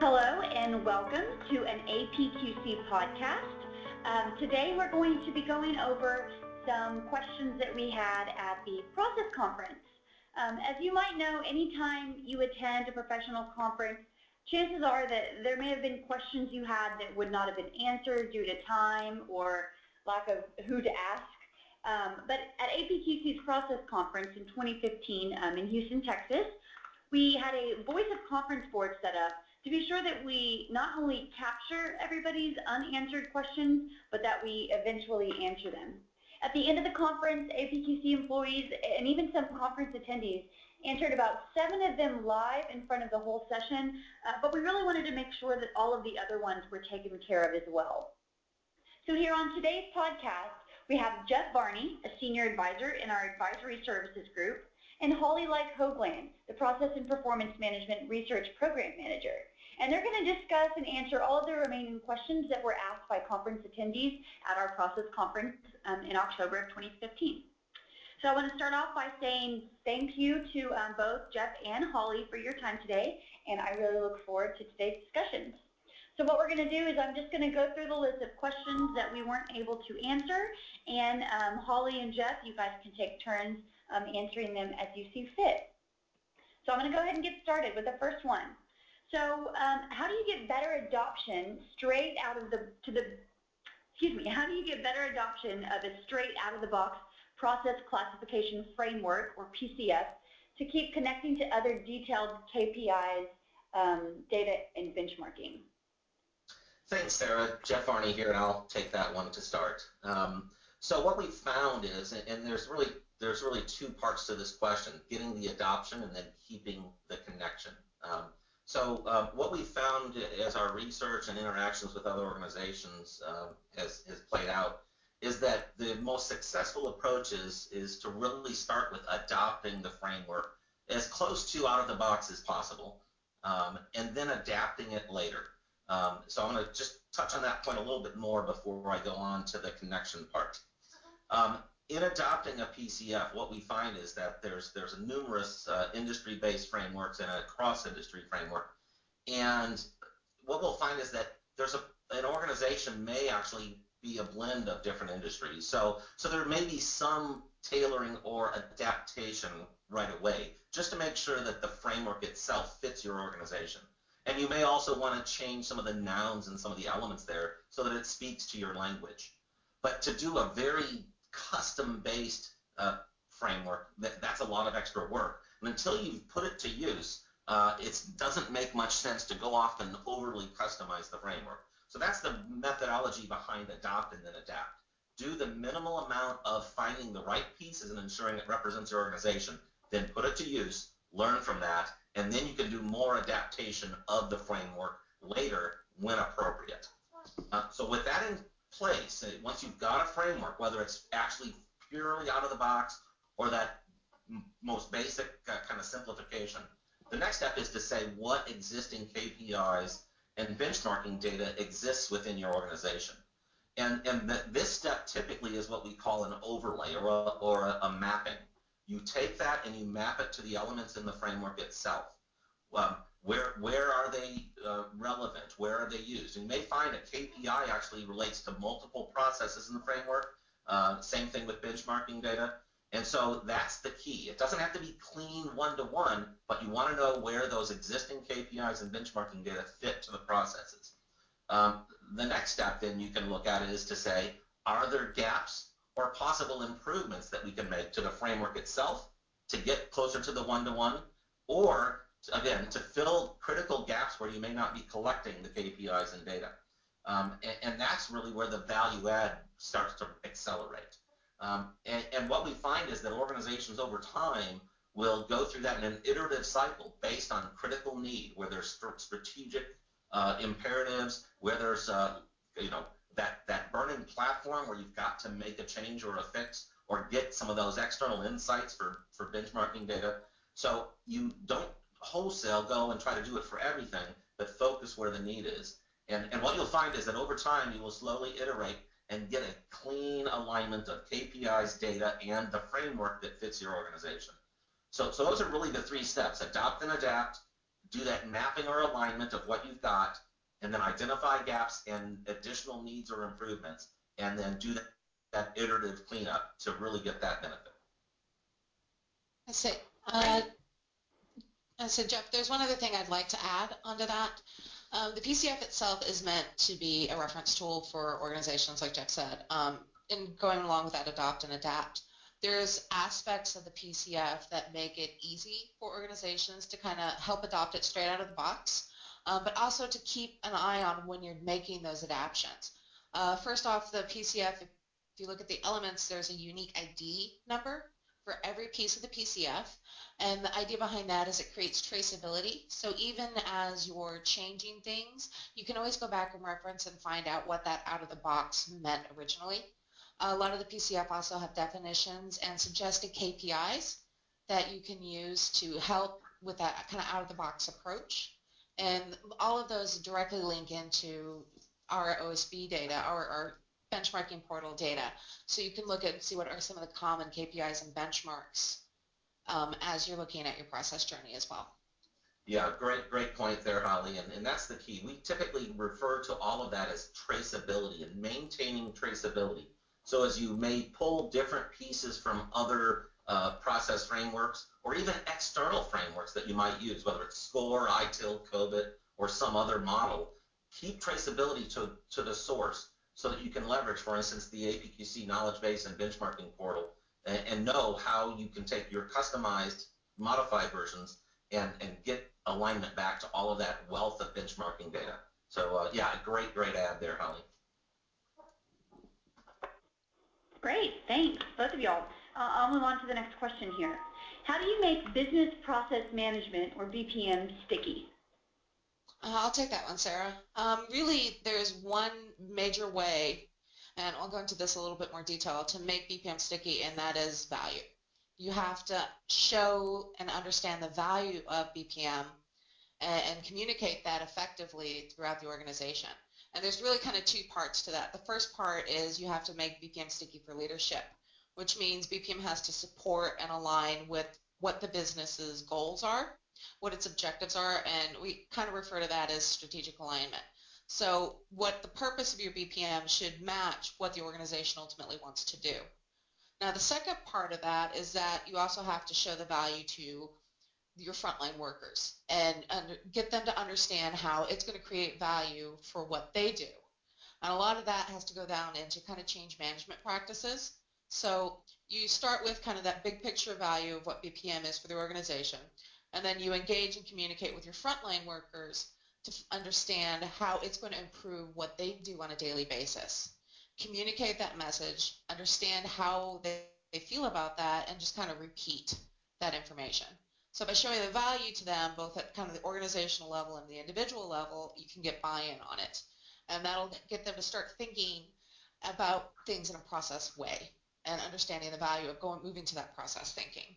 Hello and welcome to an APQC podcast. Um, today we're going to be going over some questions that we had at the process conference. Um, as you might know, anytime you attend a professional conference, chances are that there may have been questions you had that would not have been answered due to time or lack of who to ask. Um, but at APQC's process conference in 2015 um, in Houston, Texas, we had a voice of conference board set up to be sure that we not only capture everybody's unanswered questions, but that we eventually answer them. At the end of the conference, APQC employees and even some conference attendees answered about seven of them live in front of the whole session, uh, but we really wanted to make sure that all of the other ones were taken care of as well. So here on today's podcast, we have Jeff Varney, a senior advisor in our advisory services group, and Holly Lyke-Ho-Gland, the Process and Performance Management Research Program Manager. And they're going to discuss and answer all of the remaining questions that were asked by conference attendees at our process conference um, in October of 2015. So I want to start off by saying thank you to um, both Jeff and Holly for your time today, and I really look forward to today's discussions. So what we're going to do is I'm just going to go through the list of questions that we weren't able to answer, and um, Holly and Jeff, you guys can take turns um, answering them as you see fit. So I'm going to go ahead and get started with the first one. So um, how do you get better adoption straight out of the, to the, excuse me, how do you get better adoption of a straight out of the box process classification framework or PCF to keep connecting to other detailed KPIs, um, data, and benchmarking? Thanks, Sarah. Jeff Varney here, and I'll take that one to start. Um, so what we've found is, and there's really there's really two parts to this question: getting the adoption and then keeping the connection. Um, so um, what we found as our research and interactions with other organizations um, has, has played out is that the most successful approach is, is to really start with adopting the framework as close to out of the box as possible um, and then adapting it later. Um, so I'm going to just touch on that point a little bit more before I go on to the connection part. Um, in adopting a PCF, what we find is that there's there's numerous uh, industry-based frameworks and a cross-industry framework, and what we'll find is that there's a an organization may actually be a blend of different industries. So so there may be some tailoring or adaptation right away, just to make sure that the framework itself fits your organization. And you may also want to change some of the nouns and some of the elements there so that it speaks to your language. But to do a very custom-based uh, framework, that, that's a lot of extra work. And until you've put it to use, uh, it doesn't make much sense to go off and overly customize the framework. So that's the methodology behind adopt and then adapt. Do the minimal amount of finding the right pieces and ensuring it represents your organization, then put it to use, learn from that, and then you can do more adaptation of the framework later when appropriate. Uh, so with that in place, once you've got a framework, whether it's actually purely out of the box or that most basic uh, kind of simplification, the next step is to say what existing KPIs and benchmarking data exists within your organization. And, and this step typically is what we call an overlay or, a, or a, a, mapping. You take that and you map it to the elements in the framework itself. Um, where, where are they uh, relevant? Where are they used? And you may find a KPI actually relates to multiple processes in the framework. Uh, same thing with benchmarking data. And so that's the key. It doesn't have to be clean one-to-one, but you want to know where those existing KPIs and benchmarking data fit to the processes. Um, the next step then you can look at is to say, are there gaps or possible improvements that we can make to the framework itself to get closer to the one-to-one, -one, or again, to fill critical gaps where you may not be collecting the KPIs and data. Um, and, and, that's really where the value add starts to accelerate. Um, and, and, what we find is that organizations over time will go through that in an iterative cycle based on critical need, where there's st strategic uh, imperatives, where there's uh, you know that that burning platform where you've got to make a change or a fix or get some of those external insights for for benchmarking data. So you don't wholesale go and try to do it for everything, but focus where the need is. And, and what you'll find is that over time, you will slowly iterate and get a clean alignment of KPIs, data, and the framework that fits your organization. So, so those are really the three steps, adopt and adapt, do that mapping or alignment of what you've got, and then identify gaps and additional needs or improvements, and then do that, that iterative cleanup to really get that benefit. I see. Uh, so Jeff, there's one other thing I'd like to add onto that. Um, the PCF itself is meant to be a reference tool for organizations, like Jeff said. Um, and going along with that, adopt and adapt. There's aspects of the PCF that make it easy for organizations to kind of help adopt it straight out of the box, um, but also to keep an eye on when you're making those adaptations. Uh, first off, the PCF, if you look at the elements, there's a unique ID number for every piece of the PCF. And the idea behind that is it creates traceability. So even as you're changing things, you can always go back and reference and find out what that out of the box meant originally. A lot of the PCF also have definitions and suggested KPIs that you can use to help with that kind of out-of-the-box approach. And all of those directly link into our OSB data, our, our benchmarking portal data. So you can look at and see what are some of the common KPIs and benchmarks um, as you're looking at your process journey as well. Yeah, great, great point there, Holly, and, and that's the key. We typically refer to all of that as traceability and maintaining traceability. So as you may pull different pieces from other uh, process frameworks or even external frameworks that you might use, whether it's SCOR, ITIL, COBIT, or some other model, keep traceability to, to the source so that you can leverage, for instance, the APQC knowledge base and benchmarking portal and, and know how you can take your customized modified versions and, and get alignment back to all of that wealth of benchmarking data. So uh, yeah, a great, great ad there, Holly. Great, thanks, both of y'all. Uh, I'll move on to the next question here. How do you make business process management, or BPM, sticky? Uh, I'll take that one, Sarah. Um, really, there's one major way, and I'll go into this a little bit more detail, to make BPM sticky, and that is value. You have to show and understand the value of BPM and, and communicate that effectively throughout the organization. And there's really kind of two parts to that. The first part is you have to make BPM sticky for leadership, which means BPM has to support and align with what the business's goals are, what its objectives are, and we kind of refer to that as strategic alignment. So what the purpose of your BPM should match what the organization ultimately wants to do. Now the second part of that is that you also have to show the value to your frontline workers and under, get them to understand how it's going to create value for what they do. And a lot of that has to go down into kind of change management practices. So you start with kind of that big picture value of what BPM is for the organization, and then you engage and communicate with your frontline workers to understand how it's going to improve what they do on a daily basis. Communicate that message, understand how they, feel about that, and just kind of repeat that information. So by showing the value to them, both at kind of the organizational level and the individual level, you can get buy-in on it. And that'll get them to start thinking about things in a process way and understanding the value of going moving to that process thinking.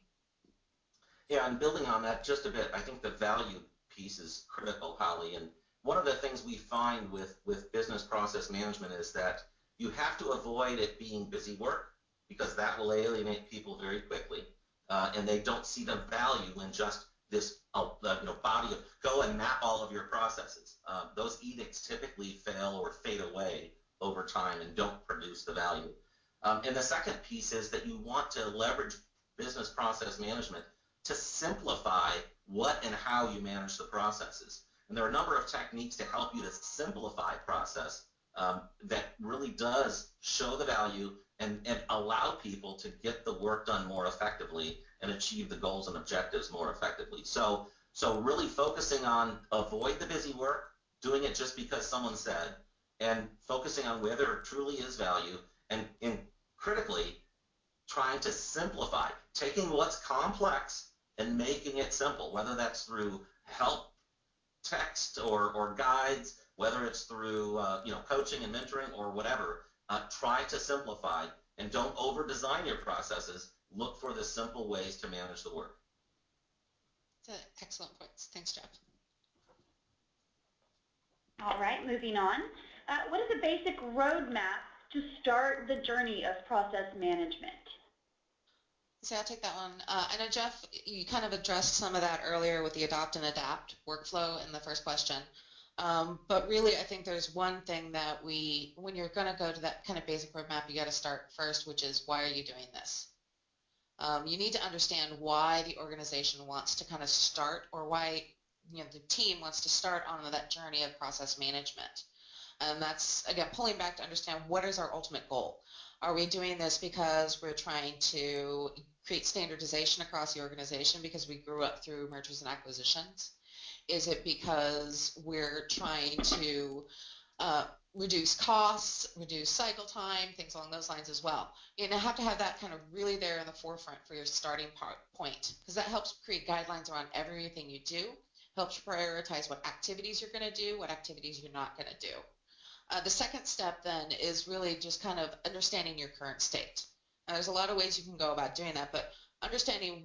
Yeah, and building on that just a bit, I think the value piece is critical, Holly. And one of the things we find with, with business process management is that you have to avoid it being busy work because that will alienate people very quickly uh, and they don't see the value in just this uh, you know body of go and map all of your processes. Uh, those edicts typically fail or fade away over time and don't produce the value. Um, and the second piece is that you want to leverage business process management to simplify what and how you manage the processes. And there are a number of techniques to help you to simplify process um, that really does show the value and, and allow people to get the work done more effectively and achieve the goals and objectives more effectively. So, so really focusing on avoid the busy work, doing it just because someone said, and focusing on where there truly is value, and, and critically, trying to simplify, taking what's complex and making it simple, whether that's through help text or, or guides, whether it's through uh, you know coaching and mentoring or whatever, uh, try to simplify and don't over-design your processes. Look for the simple ways to manage the work. That's excellent points. Thanks, Jeff. All right, moving on. Uh, what is a basic roadmap to start the journey of process management? So I'll take that one. Uh, I know Jeff, you kind of addressed some of that earlier with the adopt and adapt workflow in the first question. Um, but really, I think there's one thing that we, when you're going to go to that kind of basic roadmap, you got to start first, which is why are you doing this? Um, you need to understand why the organization wants to kind of start or why you know the team wants to start on that journey of process management. And that's, again, pulling back to understand what is our ultimate goal. Are we doing this because we're trying to create standardization across the organization because we grew up through mergers and acquisitions? Is it because we're trying to uh, reduce costs, reduce cycle time, things along those lines as well. You know, have to have that kind of really there in the forefront for your starting point because that helps create guidelines around everything you do, helps prioritize what activities you're going to do, what activities you're not going to do. Uh, the second step then is really just kind of understanding your current state. There's a lot of ways you can go about doing that, but understanding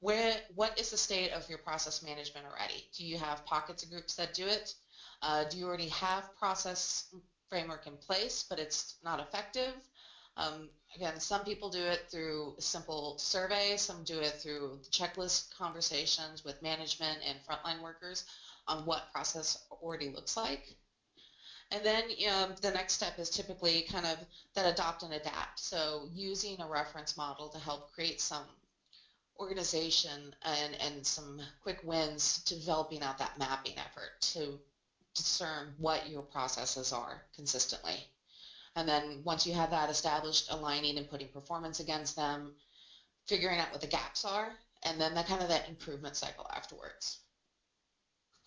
where what is the state of your process management already? Do you have pockets of groups that do it? Uh, do you already have process framework in place, but it's not effective? Um, again, some people do it through simple survey, some do it through checklist conversations with management and frontline workers on what process already looks like. And then um, the next step is typically kind of that adopt and adapt. So using a reference model to help create some organization and, and some quick wins to developing out that mapping effort to discern what your processes are consistently. And then once you have that established, aligning and putting performance against them, figuring out what the gaps are, and then that kind of that improvement cycle afterwards.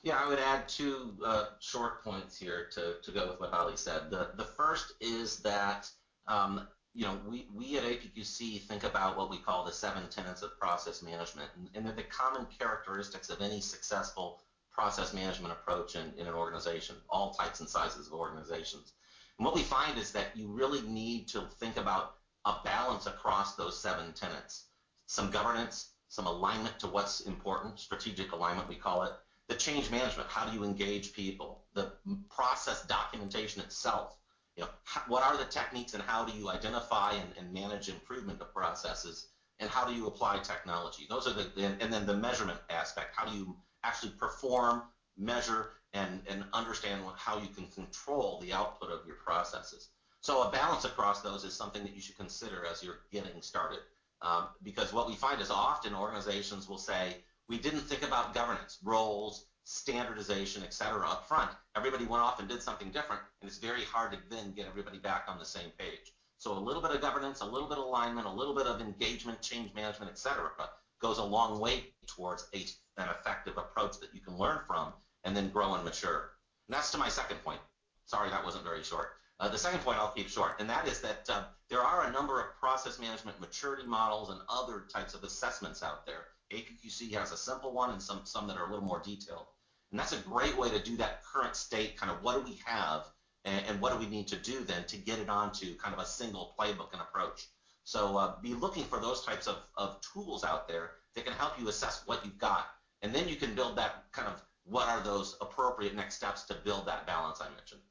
Yeah, I would add two uh, short points here to, to go with what Holly said. The, the first is that um, you know, we, we at APQC think about what we call the seven tenets of process management, and, and they're the common characteristics of any successful process management approach in, in an organization, all types and sizes of organizations. And what we find is that you really need to think about a balance across those seven tenets. Some governance, some alignment to what's important, strategic alignment we call it, the change management, how do you engage people, the process documentation itself, you know, what are the techniques and how do you identify and, and manage improvement of processes and how do you apply technology? Those are the, and then the measurement aspect, how do you actually perform, measure, and, and understand how you can control the output of your processes. So a balance across those is something that you should consider as you're getting started. Um, because what we find is often organizations will say, we didn't think about governance, roles, standardization, et cetera, up front. Everybody went off and did something different, and it's very hard to then get everybody back on the same page. So a little bit of governance, a little bit of alignment, a little bit of engagement, change management, et cetera, goes a long way towards a, an effective approach that you can learn from and then grow and mature. And that's to my second point. Sorry, that wasn't very short. Uh, the second point I'll keep short, and that is that uh, there are a number of process management maturity models and other types of assessments out there. APQC has a simple one and some, some that are a little more detailed. And that's a great way to do that current state, kind of what do we have and, and what do we need to do then to get it onto kind of a single playbook and approach. So uh, be looking for those types of, of tools out there that can help you assess what you've got. And then you can build that kind of what are those appropriate next steps to build that balance I mentioned.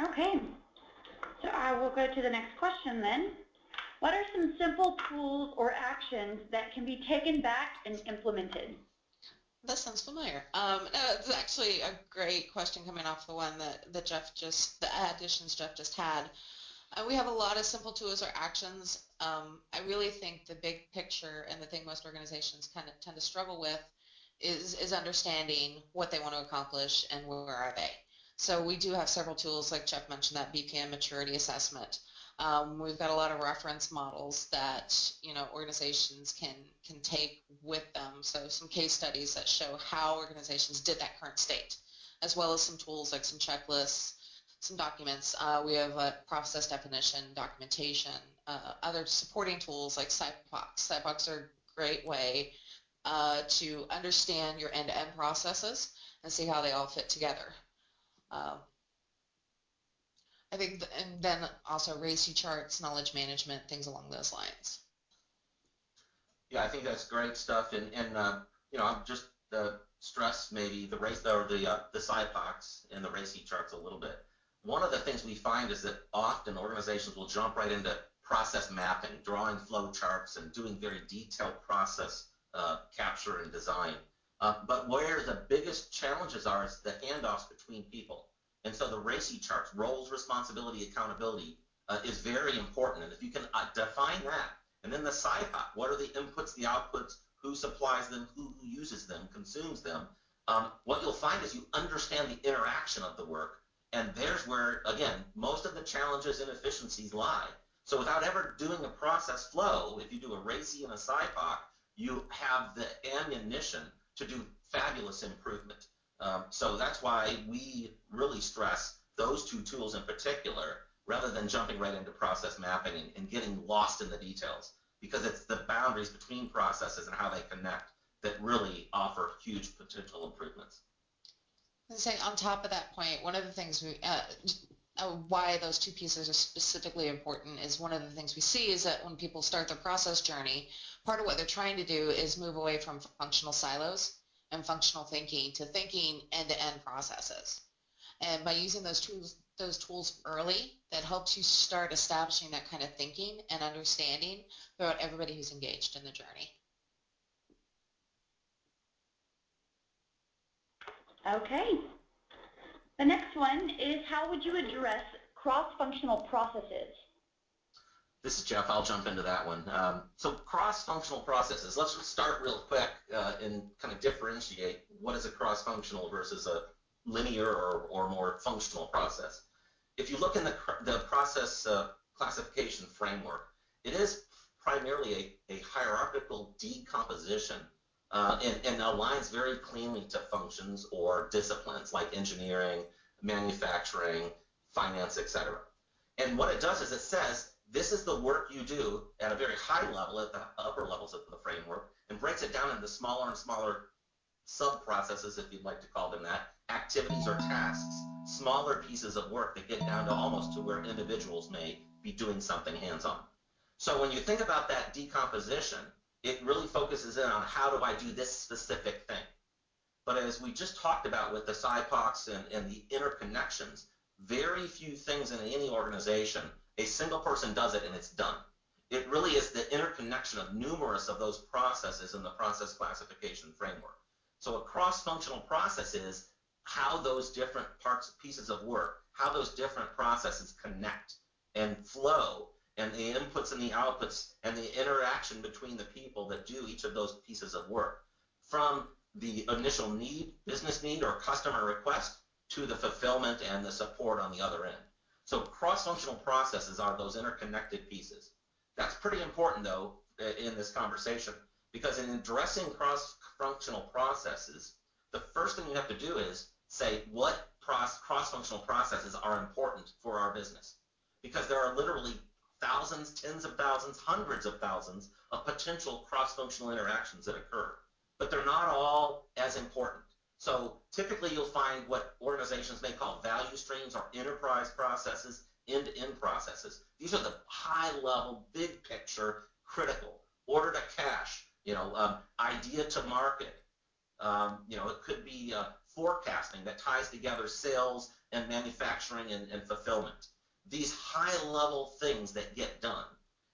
Okay, so I will go to the next question then. What are some simple tools or actions that can be taken back and implemented? That sounds familiar. Um, no, it's actually a great question coming off the one that, that Jeff just, the additions Jeff just had. Uh, we have a lot of simple tools or actions. Um, I really think the big picture and the thing most organizations kind of tend to struggle with is, is understanding what they want to accomplish and where are they. So we do have several tools, like Jeff mentioned, that BPM maturity assessment. Um, we've got a lot of reference models that you know organizations can can take with them. So some case studies that show how organizations did that current state, as well as some tools like some checklists, some documents. Uh, we have a process definition, documentation, uh, other supporting tools like SIPOCs. SIPOCs are a great way uh, to understand your end-to-end -end processes and see how they all fit together. Um, I think, th and then also RACI charts, knowledge management, things along those lines. Yeah, I think that's great stuff, and and uh, you know, I'm just uh, stress maybe the race or the uh, the SIPOCs and the RACI charts a little bit. one of the things we find is that often organizations will jump right into process mapping, drawing flow charts, and doing very detailed process uh, capture and design. Uh, but where the biggest challenges are is the handoffs between people. And so the RACI charts, roles, responsibility, accountability, uh, is very important. And if you can uh, define that, and then the SIPOC, what are the inputs, the outputs, who supplies them, who, who uses them, consumes them, um, what you'll find is you understand the interaction of the work, and there's where, again, most of the challenges and efficiencies lie. So without ever doing a process flow, if you do a RACI and a SIPOC, you have the ammunition to do fabulous improvement. Um, so that's why we really stress those two tools in particular rather than jumping right into process mapping and, and getting lost in the details because it's the boundaries between processes and how they connect that really offer huge potential improvements. And say on top of that point, one of the things we, uh, uh, why those two pieces are specifically important is one of the things we see is that when people start their process journey, part of what they're trying to do is move away from functional silos and functional thinking to thinking end-to-end processes. And by using those tools, those tools early, that helps you start establishing that kind of thinking and understanding throughout everybody who's engaged in the journey. Okay. The next one is how would you address cross-functional processes? This is Jeff. I'll jump into that one. Um, so cross-functional processes. Let's start real quick uh, and kind of differentiate what is a cross-functional versus a linear or, or more functional process. If you look in the, the process uh, classification framework, it is primarily a, a hierarchical decomposition uh, and, and, aligns very cleanly to functions or disciplines like engineering, manufacturing, finance, etc. And what it does is it says this is the work you do at a very high level, at the upper levels of the framework, and breaks it down into smaller and smaller sub-processes, if you'd like to call them that, activities or tasks, smaller pieces of work that get down to almost to where individuals may be doing something hands-on. So when you think about that decomposition, it really focuses in on how do I do this specific thing. But as we just talked about with the SIPOCs and, and the interconnections, very few things in any organization, a single person does it and it's done. It really is the interconnection of numerous of those processes in the process classification framework. So a cross-functional process is how those different parts, pieces of work, how those different processes connect and flow and the inputs and the outputs and the interaction between the people that do each of those pieces of work from the initial need, business need or customer request to the fulfillment and the support on the other end. So cross-functional processes are those interconnected pieces. That's pretty important though in this conversation because in addressing cross-functional processes, the first thing you have to do is say what cross-functional processes are important for our business. Because there are literally thousands, tens of thousands, hundreds of thousands of potential cross-functional interactions that occur. But they're not all as important. So typically you'll find what organizations may call value streams or enterprise processes, end-to-end processes. These are the high-level, big picture, critical. Order to cash, you know, um, idea to market. Um, you know, it could be uh, forecasting that ties together sales and manufacturing and, and fulfillment. These high-level things that get done.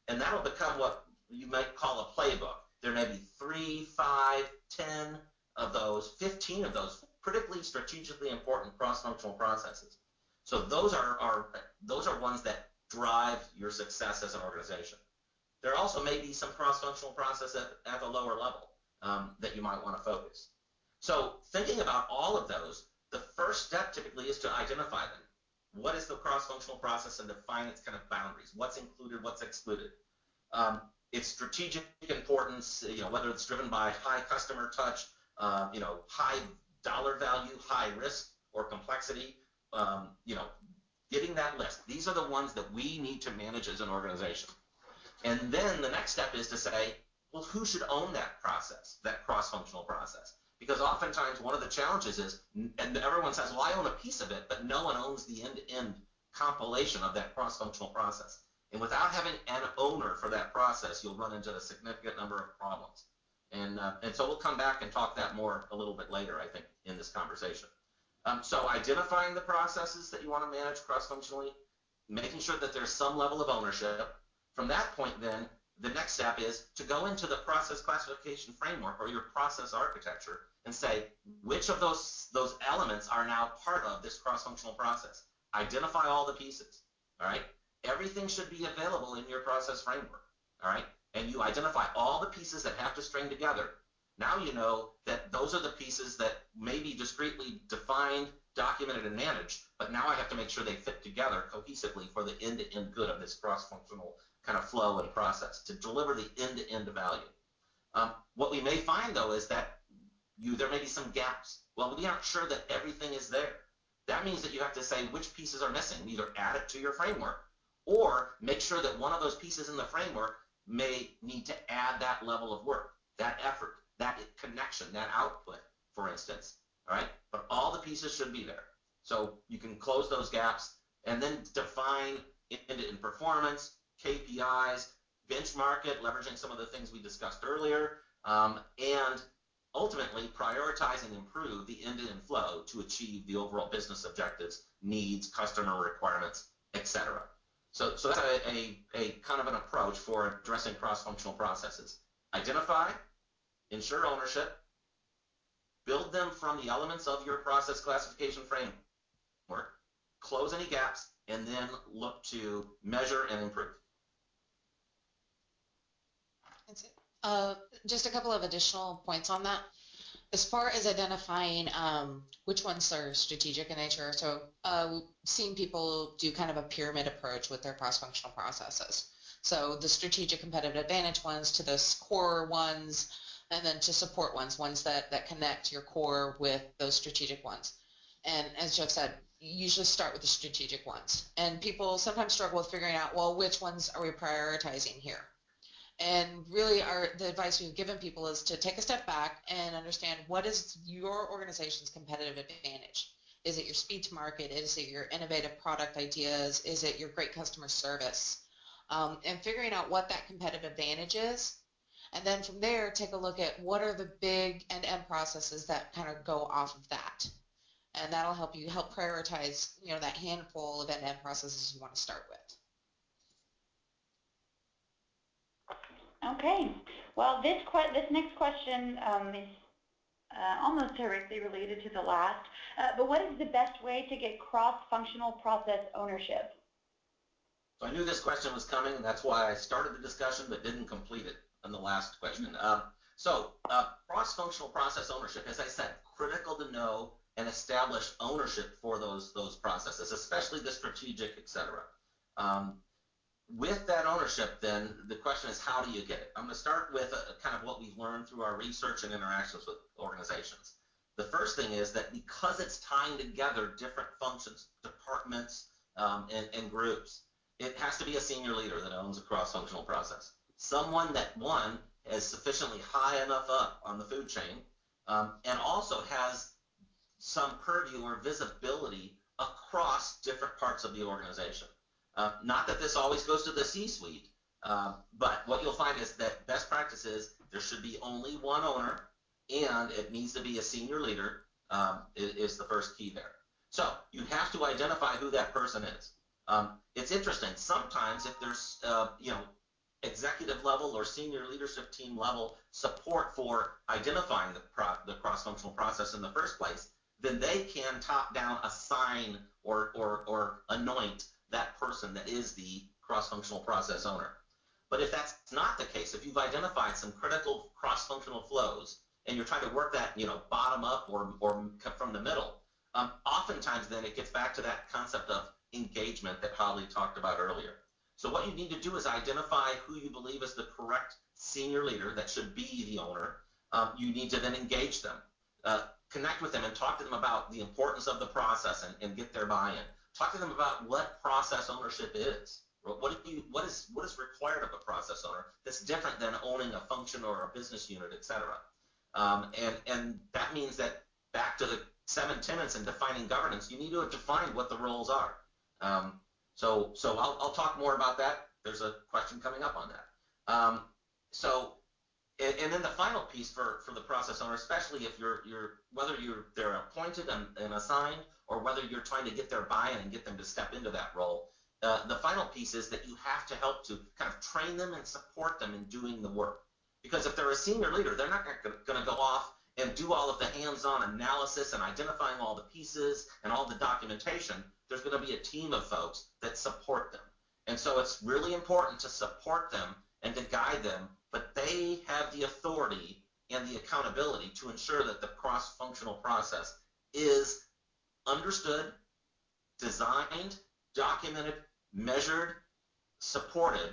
And that'll become what you might call a playbook. There may be three, five, ten of those, 15 of those critically strategically important cross-functional processes. So those are, are those are ones that drive your success as an organization. There also may be some cross-functional process at, at the lower level um, that you might want to focus. So thinking about all of those, the first step typically is to identify them. What is the cross-functional process and define its kind of boundaries? What's included, what's excluded? Um, its strategic importance, you know, whether it's driven by high customer touch, uh, you know, high dollar value, high risk or complexity, um, you know, getting that list. These are the ones that we need to manage as an organization. And then the next step is to say, well, who should own that process, that cross-functional process? Because oftentimes one of the challenges is, and everyone says, well, I own a piece of it, but no one owns the end-to-end compilation of that cross-functional process. And without having an owner for that process, you'll run into a significant number of problems. And, uh, and so we'll come back and talk that more a little bit later, I think, in this conversation. Um, so identifying the processes that you want to manage cross-functionally, making sure that there's some level of ownership. From that point then, the next step is to go into the process classification framework or your process architecture and say which of those those elements are now part of this cross-functional process. Identify all the pieces. All right. Everything should be available in your process framework. All right. And you identify all the pieces that have to string together. Now you know that those are the pieces that may be discretely defined, documented, and managed, but now I have to make sure they fit together cohesively for the end-to-end good of this cross-functional kind of flow and process to deliver the end-to-end value. Um, what we may find though is that you there may be some gaps. Well, we aren't sure that everything is there. That means that you have to say which pieces are missing. Either add it to your framework or make sure that one of those pieces in the framework may need to add that level of work, that effort, that connection, that output, for instance. All right? But all the pieces should be there. So you can close those gaps and then define end-to-end performance, KPIs, benchmark it, leveraging some of the things we discussed earlier, um, and ultimately prioritize and improve the end-to-end flow to achieve the overall business objectives, needs, customer requirements, etc. So, so that's a, a, a kind of an approach for addressing cross-functional processes. Identify, ensure ownership, build them from the elements of your process classification framework, close any gaps, and then look to measure and improve. That's it. Uh, just a couple of additional points on that. As far as identifying um, which ones are strategic in nature, so uh, we've seen people do kind of a pyramid approach with their cross-functional processes. So the strategic competitive advantage ones to the core ones, and then to support ones, ones that, that connect your core with those strategic ones. And as Jeff said, you usually start with the strategic ones. And people sometimes struggle with figuring out, well, which ones are we prioritizing here? And really our the advice we've given people is to take a step back and understand what is your organization's competitive advantage. Is it your speed to market? Is it your innovative product ideas? Is it your great customer service? Um, and figuring out what that competitive advantage is. And then from there, take a look at what are the big end-to-end processes that kind of go off of that. And that'll help you help prioritize, you know, that handful of end-to-end processes you want to start with. Okay. Well, this this next question um, is uh, almost directly related to the last. Uh, but what is the best way to get cross-functional process ownership? So I knew this question was coming, and that's why I started the discussion but didn't complete it on the last question. Um, so uh, cross-functional process ownership, as I said, critical to know and establish ownership for those those processes, especially the strategic, et cetera. Um, with that ownership, then the question is how do you get it? I'm going to start with a, kind of what we've learned through our research and interactions with organizations. The first thing is that because it's tying together different functions, departments, um, and, and groups, it has to be a senior leader that owns a cross-functional process. Someone that, one, is sufficiently high enough up on the food chain um, and also has some purview or visibility across different parts of the organization. Uh, not that this always goes to the C-suite, uh, but what you'll find is that best practice is there should be only one owner, and it needs to be a senior leader um, is, is, the first key there. So you have to identify who that person is. Um, it's interesting. Sometimes if there's uh, you know executive level or senior leadership team level support for identifying the, pro- the cross-functional process in the first place, then they can top-down assign or, or, or anoint that person that is the cross-functional process owner. But if that's not the case, if you've identified some critical cross-functional flows and you're trying to work that, you know, bottom up or, or from the middle, um, oftentimes then it gets back to that concept of engagement that Holly talked about earlier. So what you need to do is identify who you believe is the correct senior leader that should be the owner. Um, you need to then engage them, uh, connect with them and talk to them about the importance of the process and, and get their buy-in. Talk to them about what process ownership is. What, you, what, is, what is required of a process owner that's different than owning a function or a business unit, et cetera. Um, and, and that means that back to the seven tenets and defining governance, you need to define what the roles are. Um, so so I'll, I'll talk more about that. There's a question coming up on that. Um, so and, and then the final piece for, for the process owner, especially if you're you're whether you're they're appointed and, and assigned or whether you're trying to get their buy-in and get them to step into that role, uh, the final piece is that you have to help to kind of train them and support them in doing the work. Because if they're a senior leader, they're not going to go off and do all of the hands-on analysis and identifying all the pieces and all the documentation. There's going to be a team of folks that support them. And so it's really important to support them and to guide them, but they have the authority and the accountability to ensure that the cross-functional process is understood, designed, documented, measured, supported,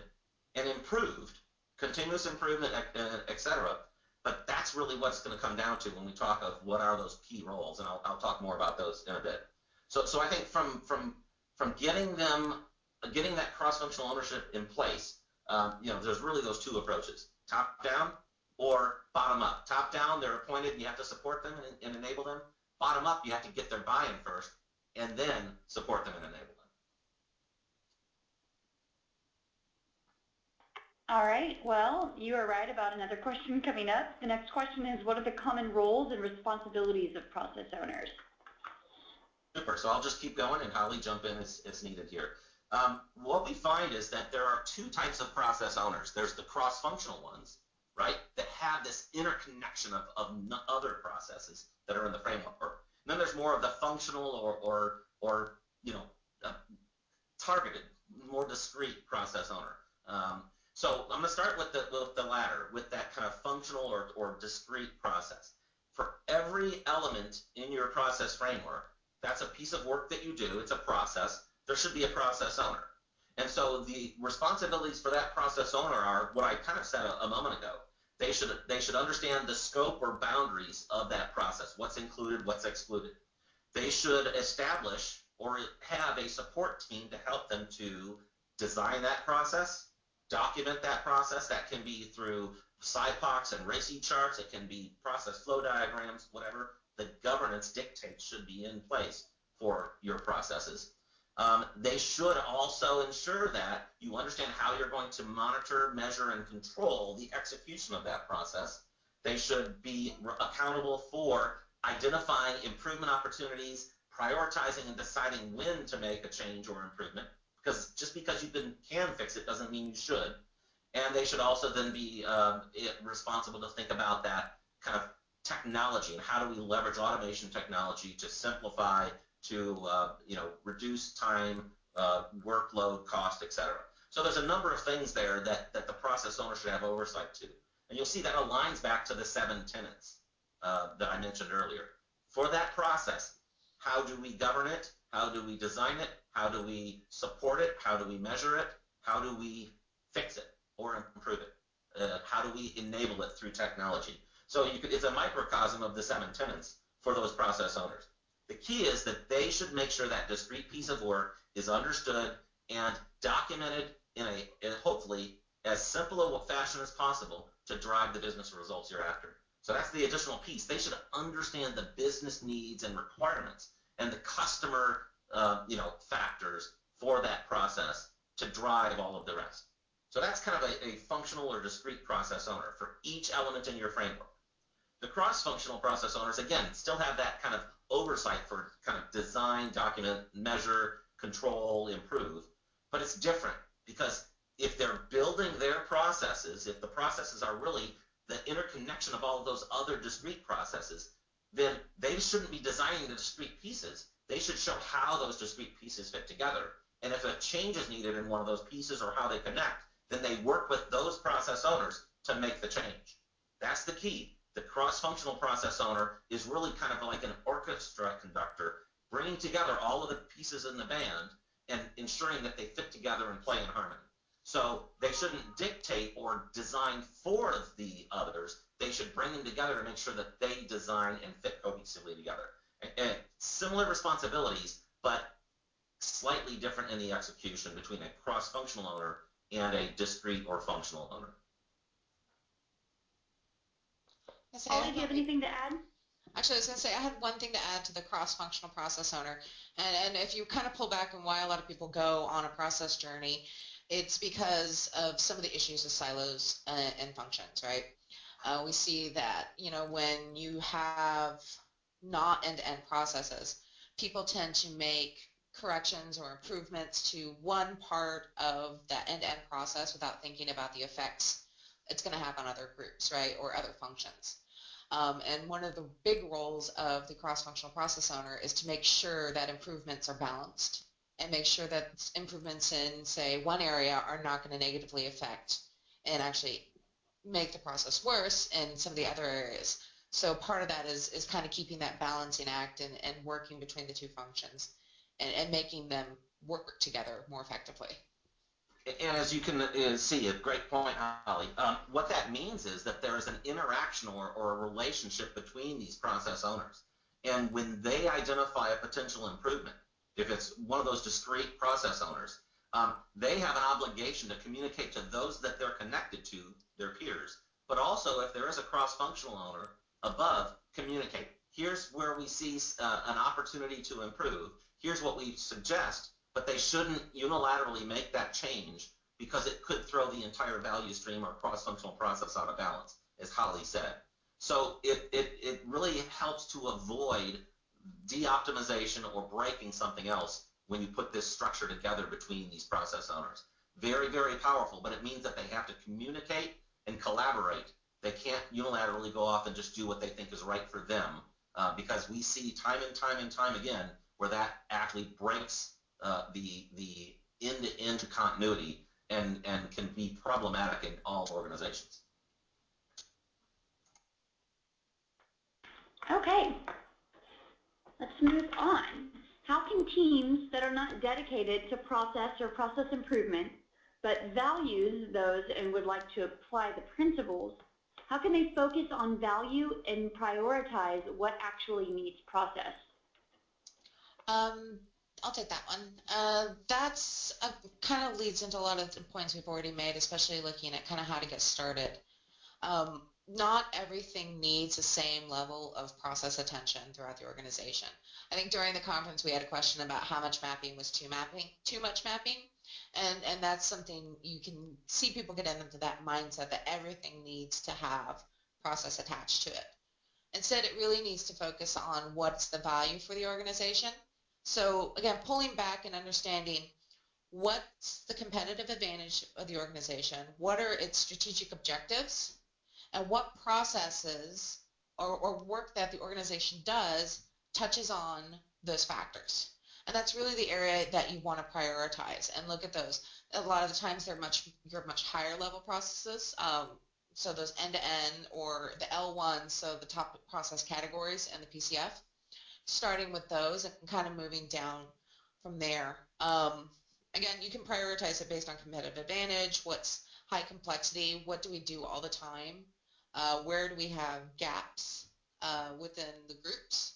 and improved, continuous improvement, et uh, cetera. But that's really what's going to come down to when we talk of what are those key roles, and I'll, I'll talk more about those in a bit. So, so I think from from from getting them, getting that cross-functional ownership in place, um, you know, there's really those two approaches: top down or bottom up. Top down, they're appointed, and you have to support them and, and enable them. Bottom up, you have to get their buy-in first, and then support them and enable them. All right. Well, you are right about another question coming up. The next question is, what are the common roles and responsibilities of process owners? Super. So I'll just keep going, and Holly, jump in as, as needed here. Um, what we find is that there are two types of process owners. There's the cross-functional ones, right, that have this interconnection of, of other processes that are in the framework. And then there's more of the functional or, or, or you know, uh, targeted, more discrete process owner. Um, so I'm going to start with the, with the latter, with that kind of functional or, or discrete process. For every element in your process framework, that's a piece of work that you do, it's a process, there should be a process owner. And so the responsibilities for that process owner are what I kind of said a, a moment ago. They should, they should understand the scope or boundaries of that process, what's included, what's excluded. They should establish or have a support team to help them to design that process, document that process. That can be through SIPOCs and RACI charts. It can be process flow diagrams, whatever the governance dictates should be in place for your processes. Um, they should also ensure that you understand how you're going to monitor, measure, and control the execution of that process. They should be accountable for identifying improvement opportunities, prioritizing and deciding when to make a change or improvement, because just because you can, fix it doesn't mean you should. And they should also then be um, responsible to think about that kind of technology and how do we leverage automation technology to simplify, to uh, you know reduce time, uh, workload, cost, etc. So there's a number of things there that, that the process owner should have oversight to. And you'll see that aligns back to the seven tenets uh, that I mentioned earlier. For that process, how do we govern it? How do we design it? How do we support it? How do we measure it? How do we fix it or improve it? Uh, how do we enable it through technology? So could, it's a microcosm of the seven tenets for those process owners. The key is that they should make sure that discrete piece of work is understood and documented in a in hopefully as simple a fashion as possible to drive the business results you're after. So that's the additional piece. They should understand the business needs and requirements and the customer uh, you know, factors for that process to drive all of the rest. So that's kind of a, a functional or discrete process owner for each element in your framework. The cross-functional process owners, again, still have that kind of oversight for kind of design, document, measure, control, improve, but it's different because if they're building their processes, if the processes are really the interconnection of all of those other discrete processes, then they shouldn't be designing the discrete pieces. They should show how those discrete pieces fit together. And if a change is needed in one of those pieces or how they connect, then they work with those process owners to make the change. That's the key. The cross-functional process owner is really kind of like an orchestra conductor, bringing together all of the pieces in the band and ensuring that they fit together and play in harmony. So they shouldn't dictate or design for the others. They should bring them together to make sure that they design and fit cohesively together and similar responsibilities, but slightly different in the execution between a cross-functional owner and a discrete or functional owner. Holly, do you have anything to add? Actually, I was going to say I had one thing to add to the cross-functional process owner. And, and if you kind of pull back on why a lot of people go on a process journey, it's because of some of the issues with silos uh, and functions, right? Uh, we see that, you know, when you have not end-to-end processes, people tend to make corrections or improvements to one part of that end-to-end process without thinking about the effects it's going to have on other groups, right, or other functions. Um, and one of the big roles of the cross-functional process owner is to make sure that improvements are balanced and make sure that improvements in, say, one area are not going to negatively affect and actually make the process worse in some of the other areas. So part of that is, is kind of keeping that balancing act and, and working between the two functions and, and making them work together more effectively. And as you can uh, see, a great point, Holly. Um, what that means is that there is an interaction or, or a relationship between these process owners. And when they identify a potential improvement, if it's one of those discrete process owners, um, they have an obligation to communicate to those that they're connected to, their peers. But also, if there is a cross-functional owner above, communicate. Here's where we see uh, an opportunity to improve. Here's what we suggest but they shouldn't unilaterally make that change because it could throw the entire value stream or cross-functional process out of balance, as Holly said. So it, it, it really helps to avoid de-optimization or breaking something else when you put this structure together between these process owners. Very, very powerful, but it means that they have to communicate and collaborate. They can't unilaterally go off and just do what they think is right for them uh, because we see time and time and time again where that actually breaks uh, the the end-to-end continuity and and can be problematic in all organizations. Okay, let's move on. How can teams that are not dedicated to process or process improvement, but values those and would like to apply the principles, how can they focus on value and prioritize what actually needs process? Um, I'll take that one. Uh, that's uh, kind of leads into a lot of the points we've already made, especially looking at kind of how to get started. Um, not everything needs the same level of process attention throughout the organization. I think during the conference we had a question about how much mapping was too mapping, too much mapping, and and that's something you can see people get into that mindset that everything needs to have process attached to it. Instead, it really needs to focus on what's the value for the organization so again, pulling back and understanding what's the competitive advantage of the organization, what are its strategic objectives, and what processes or, or work that the organization does touches on those factors. And that's really the area that you want to prioritize and look at those. A lot of the times they're much you're much higher level processes. Um, so those end-to-end -end or the L1, so the top process categories and the PCF starting with those and kind of moving down from there. Um, again, you can prioritize it based on competitive advantage, what's high complexity, what do we do all the time, uh, where do we have gaps uh, within the groups.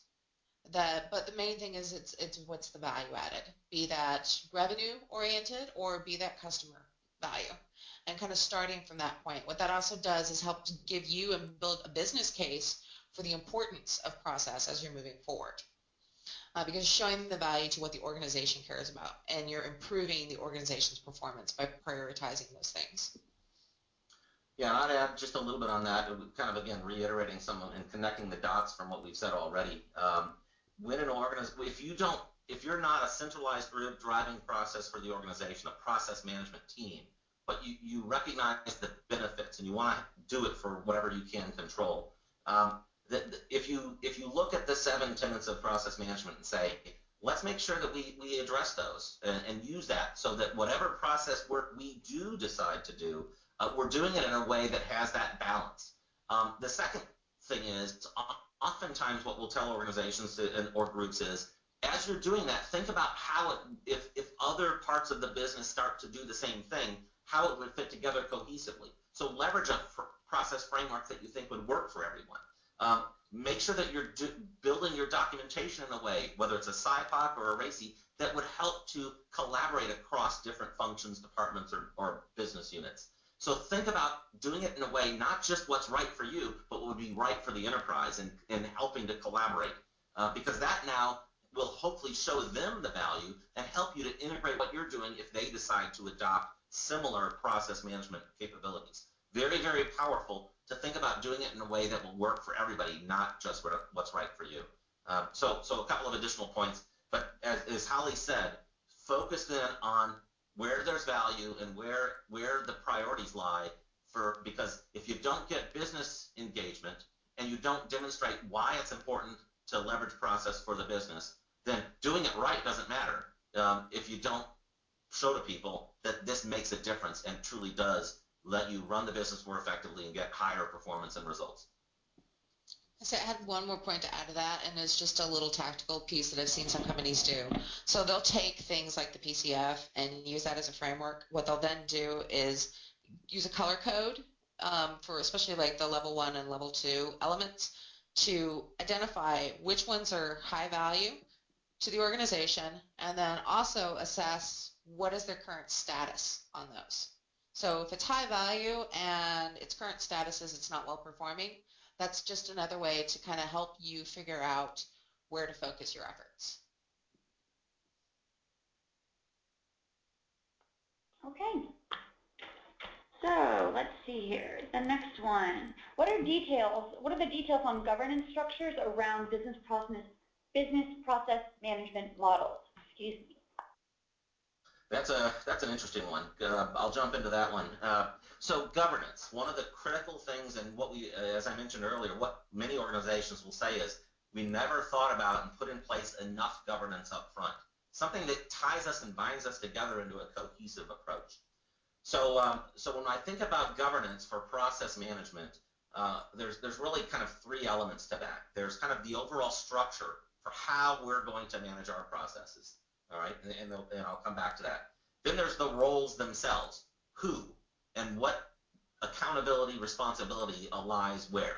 That, but the main thing is it's it's what's the value added, be that revenue oriented or be that customer value, and kind of starting from that point. What that also does is help to give you and build a business case for the importance of process as you're moving forward. Uh, because showing the value to what the organization cares about and you're improving the organization's performance by prioritizing those things. Yeah, and I'd add just a little bit on that, kind of again reiterating some and connecting the dots from what we've said already. Um, when an organization, if you don't, if you're not a centralized group driving process for the organization, a process management team, but you, you recognize the benefits and you want to do it for whatever you can control, um, if you if you look at the seven tenets of process management and say, let's make sure that we, we address those and, and use that so that whatever process work we do decide to do, uh, we're doing it in a way that has that balance. Um, the second thing is, oftentimes what we'll tell organizations to, and, or groups is, as you're doing that, think about how it, if, if other parts of the business start to do the same thing, how it would fit together cohesively. So leverage a process framework that you think would work for everyone. Um, make sure that you're building your documentation in a way, whether it's a SIPOC or a RACI, that would help to collaborate across different functions, departments, or, or business units. So think about doing it in a way, not just what's right for you, but what would be right for the enterprise and, and helping to collaborate. Uh, because that now will hopefully show them the value and help you to integrate what you're doing if they decide to adopt similar process management capabilities. Very, very powerful to think about doing it in a way that will work for everybody, not just what's right for you. Um, so, so a couple of additional points. But as, as Holly said, focus then on where there's value and where where the priorities lie for because if you don't get business engagement and you don't demonstrate why it's important to leverage process for the business, then doing it right doesn't matter um, if you don't show to people that this makes a difference and truly does let you run the business more effectively and get higher performance and results. So I had one more point to add to that, and it's just a little tactical piece that I've seen some companies do. So they'll take things like the PCF and use that as a framework. What they'll then do is use a color code um, for especially like the level one and level two elements to identify which ones are high value to the organization and then also assess what is their current status on those. So if it's high value and its current status is it's not well performing, that's just another way to kind of help you figure out where to focus your efforts. Okay. So let's see here. The next one. What are details? What are the details on governance structures around business process business process management models? Excuse me. That's a that's an interesting one. Uh, I'll jump into that one. Uh, so governance, one of the critical things, and what we, uh, as I mentioned earlier, what many organizations will say is we never thought about and put in place enough governance up front, something that ties us and binds us together into a cohesive approach. So, um, so when I think about governance for process management, uh, there's there's really kind of three elements to that. There's kind of the overall structure for how we're going to manage our processes. All right, and, and, and I'll come back to that. Then there's the roles themselves. Who and what accountability, responsibility lies where.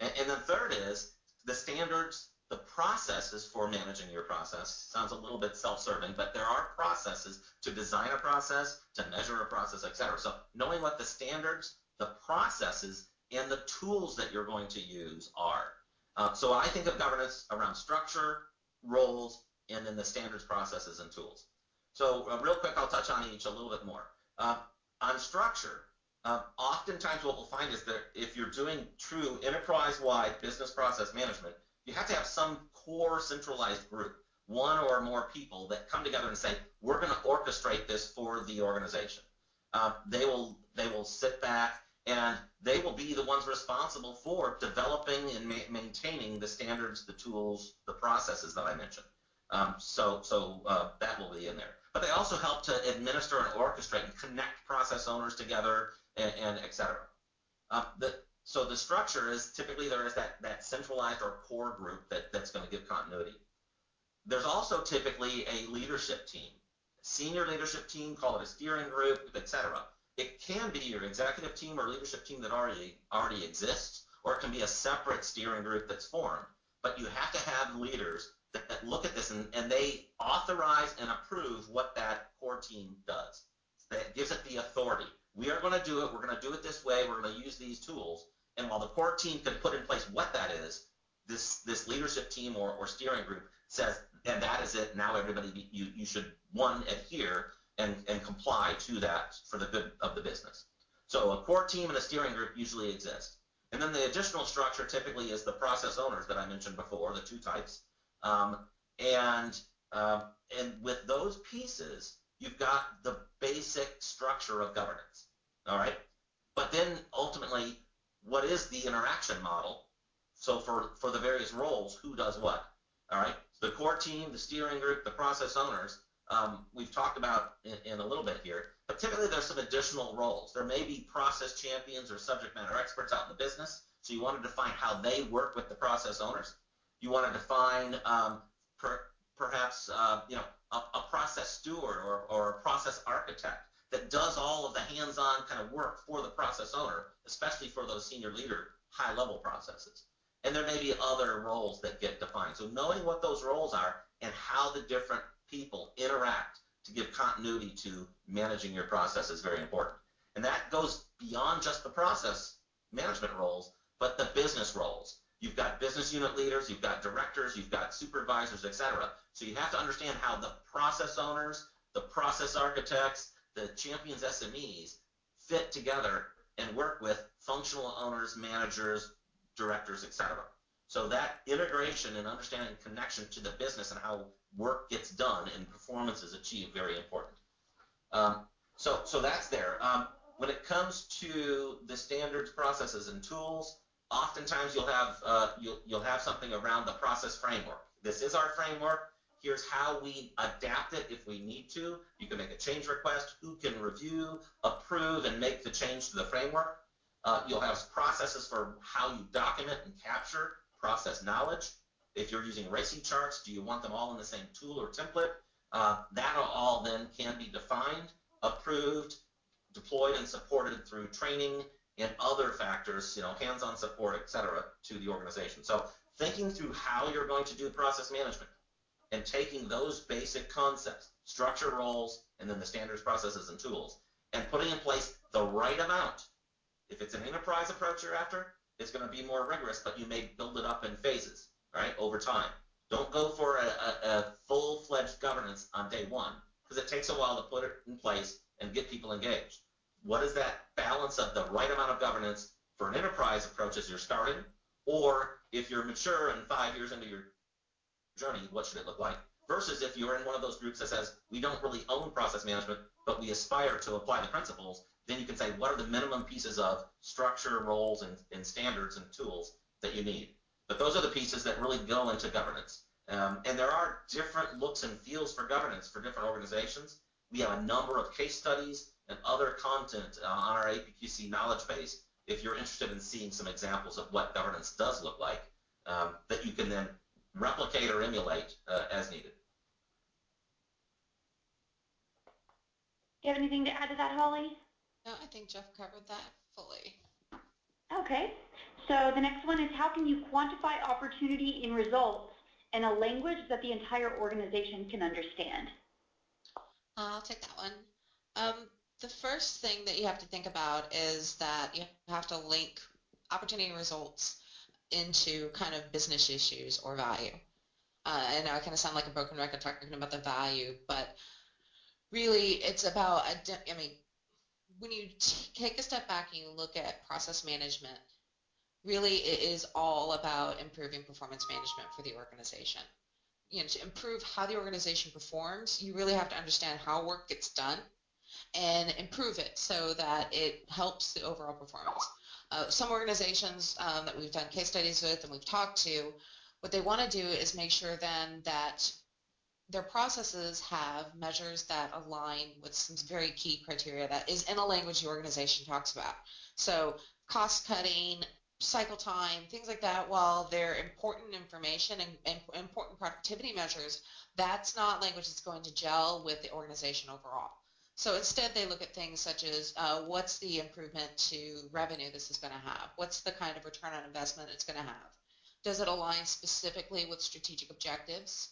And, and third is the standards, the processes for managing your process. Sounds a little bit self-serving, but there are processes to design a process, to measure a process, etc. So knowing what the standards, the processes, and the tools that you're going to use are. Uh, so I think of governance around structure, roles, and then the standards, processes, and tools. So uh, real quick, I'll touch on each a little bit more. Uh, on structure, um, oftentimes what we'll find is that if you're doing true enterprise-wide business process management, you have to have some core centralized group, one or more people that come together and say, we're going to orchestrate this for the organization. Um, they will they will sit back and they will be the ones responsible for developing and ma maintaining the standards, the tools, the processes that I mentioned. Um, so so uh, that will be in there. But they also help to administer and orchestrate and connect process owners together and, and et cetera. Um, the, so the structure is typically there is that, that centralized or core group that, that's going to give continuity. There's also typically a leadership team, senior leadership team, call it a steering group, et cetera. It can be your executive team or leadership team that already already exists, or it can be a separate steering group that's formed. But you have to have leaders that, look at this and, and they authorize and approve what that core team does. That gives it the authority. We are going to do it. We're going to do it this way. We're going to use these tools. And while the core team can put in place what that is, this this leadership team or, or steering group says, and that is it. Now everybody, you you should one adhere and and comply to that for the good of the business. So a core team and a steering group usually exist. And then the additional structure typically is the process owners that I mentioned before, the two types. Um, and um, and with those pieces, you've got the basic structure of governance. All right. But then ultimately, what is the interaction model? So for, for the various roles, who does what? All right. The core team, the steering group, the process owners, um, we've talked about in, in, a little bit here, but typically there's some additional roles. There may be process champions or subject matter experts out in the business, so you want to define how they work with the process owners. You want to define um, per, perhaps uh, you know a, a, process steward or, or a process architect that does all of the hands-on kind of work for the process owner, especially for those senior leader high-level processes. And there may be other roles that get defined. So knowing what those roles are and how the different people interact to give continuity to managing your process is very important. And that goes beyond just the process management roles, but the business roles. You've got business unit leaders, you've got directors, you've got supervisors, etc. So you have to understand how the process owners, the process architects, the champions SMEs fit together and work with functional owners, managers, directors, etc. So that integration and understanding connection to the business and how work gets done and performance is achieved very important. Um, so, so that's there. Um, when it comes to the standards, processes, and tools, oftentimes you'll have uh, you'll, you'll have something around the process framework. This is our framework. Here's how we adapt it if we need to. You can make a change request. Who can review, approve, and make the change to the framework? Uh, you'll have processes for how you document and capture process knowledge. If you're using RACI charts, do you want them all in the same tool or template? Uh, that all then can be defined, approved, deployed, and supported through training and other factors, you know, hands-on support, et cetera, to the organization. So thinking through how you're going to do process management and taking those basic concepts, structure roles, and then the standards, processes, and tools, and putting in place the right amount. If it's an enterprise approach you're after, it's going to be more rigorous, but you may build it up in phases, right, over time. Don't go for a, a, a full-fledged governance on day one because it takes a while to put it in place and get people engaged. What is that balance of the right amount of governance for an enterprise approach as you're starting, or if you're mature and five years into your journey, what should it look like? Versus if you're in one of those groups that says, we don't really own process management, but we aspire to apply the principles, then you can say, what are the minimum pieces of structure, roles, and, and standards and tools that you need? But those are the pieces that really go into governance. Um, and there are different looks and feels for governance for different organizations. We have a number of case studies and other content uh, on our APQC knowledge base if you're interested in seeing some examples of what governance does look like um, that you can then replicate or emulate uh, as needed. Do you have anything to add to that, Holly? No, I think Jeff covered that fully. Okay. So the next one is how can you quantify opportunity in results in a language that the entire organization can understand? I'll take that one. Um, the first thing that you have to think about is that you have to link opportunity results into kind of business issues or value. Uh, I know I kind of sound like a broken record talking about the value, but really it's about, I mean, when you take a step back and you look at process management, really it is all about improving performance management for the organization. You know, to improve how the organization performs, you really have to understand how work gets done and improve it so that it helps the overall performance. Uh, some organizations um, that we've done case studies with and we've talked to, what they want to do is make sure then that their processes have measures that align with some very key criteria that is in a language the organization talks about. So cost cutting, cycle time, things like that, while they're important information and, and, important productivity measures, that's not language that's going to gel with the organization overall. So instead they look at things such as uh, what's the improvement to revenue this is going to have? What's the kind of return on investment it's going to have? Does it align specifically with strategic objectives?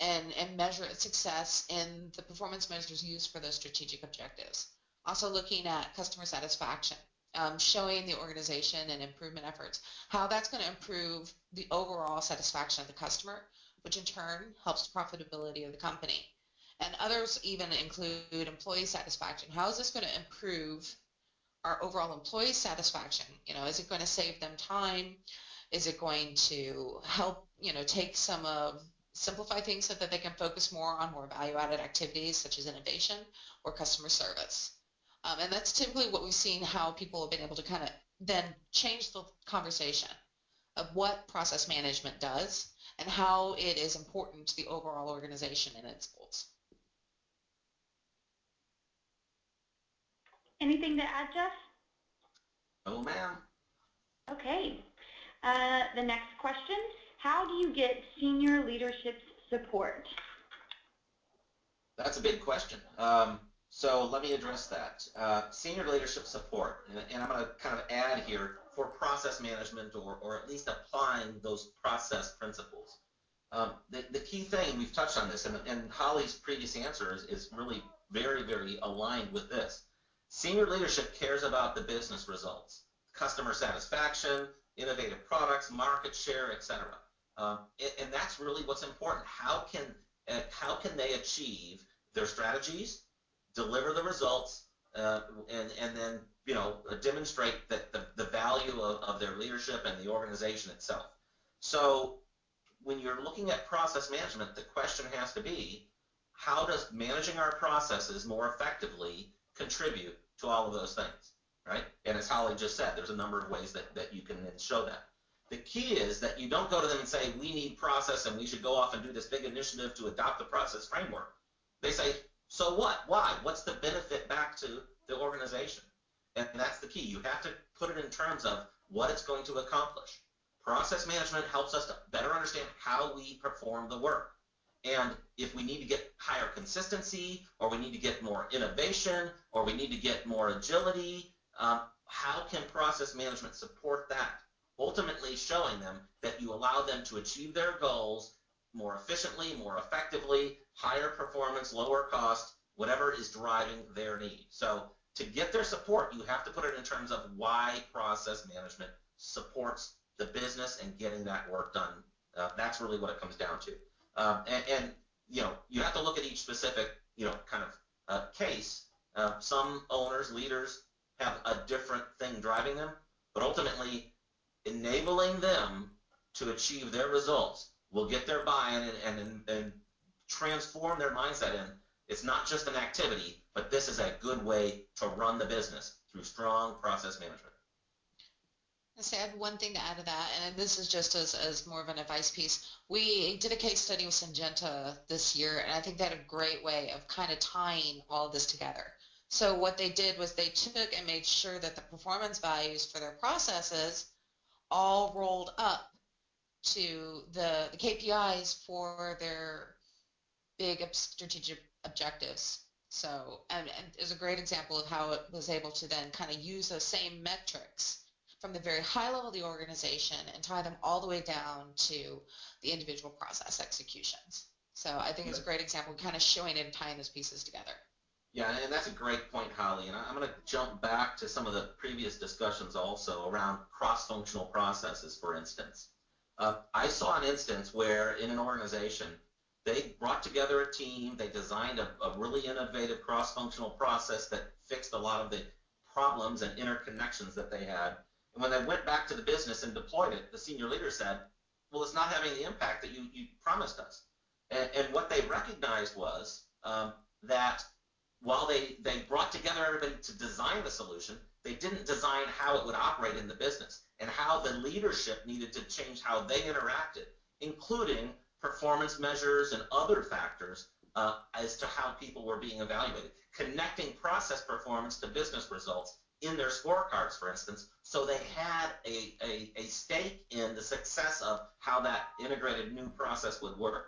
and, and measure its success in the performance measures used for those strategic objectives. Also looking at customer satisfaction, um, showing the organization and improvement efforts, how that's going to improve the overall satisfaction of the customer, which in turn helps the profitability of the company. And others even include employee satisfaction. How is this going to improve our overall employee satisfaction? You know, is it going to save them time? Is it going to help, you know, take some of simplify things so that they can focus more on more value-added activities such as innovation or customer service. Um, and that's typically what we've seen how people have been able to kind of then change the conversation of what process management does and how it is important to the overall organization and its goals. Anything to add, Jeff? Oh, ma'am. Okay. Uh, the next question how do you get senior leadership support? That's a big question. Um, so let me address that. Uh, senior leadership support, and, and I'm going to kind of add here for process management or, or at least applying those process principles. Um, the, the key thing, we've touched on this, and, and Holly's previous answer is, is really very, very aligned with this. Senior leadership cares about the business results, customer satisfaction, innovative products, market share, etc. Um, and that's really what's important. How can uh, how can they achieve their strategies, deliver the results, uh, and and then you know, demonstrate that the, the value of, of their leadership and the organization itself. So when you're looking at process management, the question has to be, how does managing our processes more effectively contribute to all of those things, right? And as Holly just said, there's a number of ways that, that you can then show that. The key is that you don't go to them and say, we need process and we should go off and do this big initiative to adopt the process framework. They say, so what? Why? What's the benefit back to the organization? And that's the key. You have to put it in terms of what it's going to accomplish. Process management helps us to better understand how we perform the work. And if we need to get higher consistency, or we need to get more innovation, or we need to get more agility, um, how can process management support that? Ultimately showing them that you allow them to achieve their goals more efficiently, more effectively, higher performance, lower cost, whatever is driving their need. So to get their support, you have to put it in terms of why process management supports the business and getting that work done. Uh, that's really what it comes down to. Um, and, and, you know, you have to look at each specific, you know, kind of uh, case. Uh, some owners, leaders have a different thing driving them, but ultimately enabling them to achieve their results will get their buy-in and, and, and transform their mindset in it's not just an activity, but this is a good way to run the business through strong process management. I have one thing to add to that, and this is just as, as more of an advice piece. We did a case study with Syngenta this year, and I think they had a great way of kind of tying all of this together. So what they did was they took and made sure that the performance values for their processes all rolled up to the, the KPIs for their big strategic objectives. So, and, and is a great example of how it was able to then kind of use those same metrics from the very high level of the organization and tie them all the way down to the individual process executions. So I think it's a great example, kind of showing and tying those pieces together. Yeah, and that's a great point, Holly. And I'm going to jump back to some of the previous discussions also around cross-functional processes, for instance. Uh, I saw an instance where in an organization, they brought together a team. They designed a, a really innovative cross-functional process that fixed a lot of the problems and interconnections that they had. And when they went back to the business and deployed it, the senior leader said, well, it's not having the impact that you, you promised us. And, and what they recognized was um, that while they, they brought together everybody to design the solution, they didn't design how it would operate in the business and how the leadership needed to change how they interacted, including performance measures and other factors uh, as to how people were being evaluated. Connecting process performance to business results in their scorecards, for instance, so they had a, a, a stake in the success of how that integrated new process would work.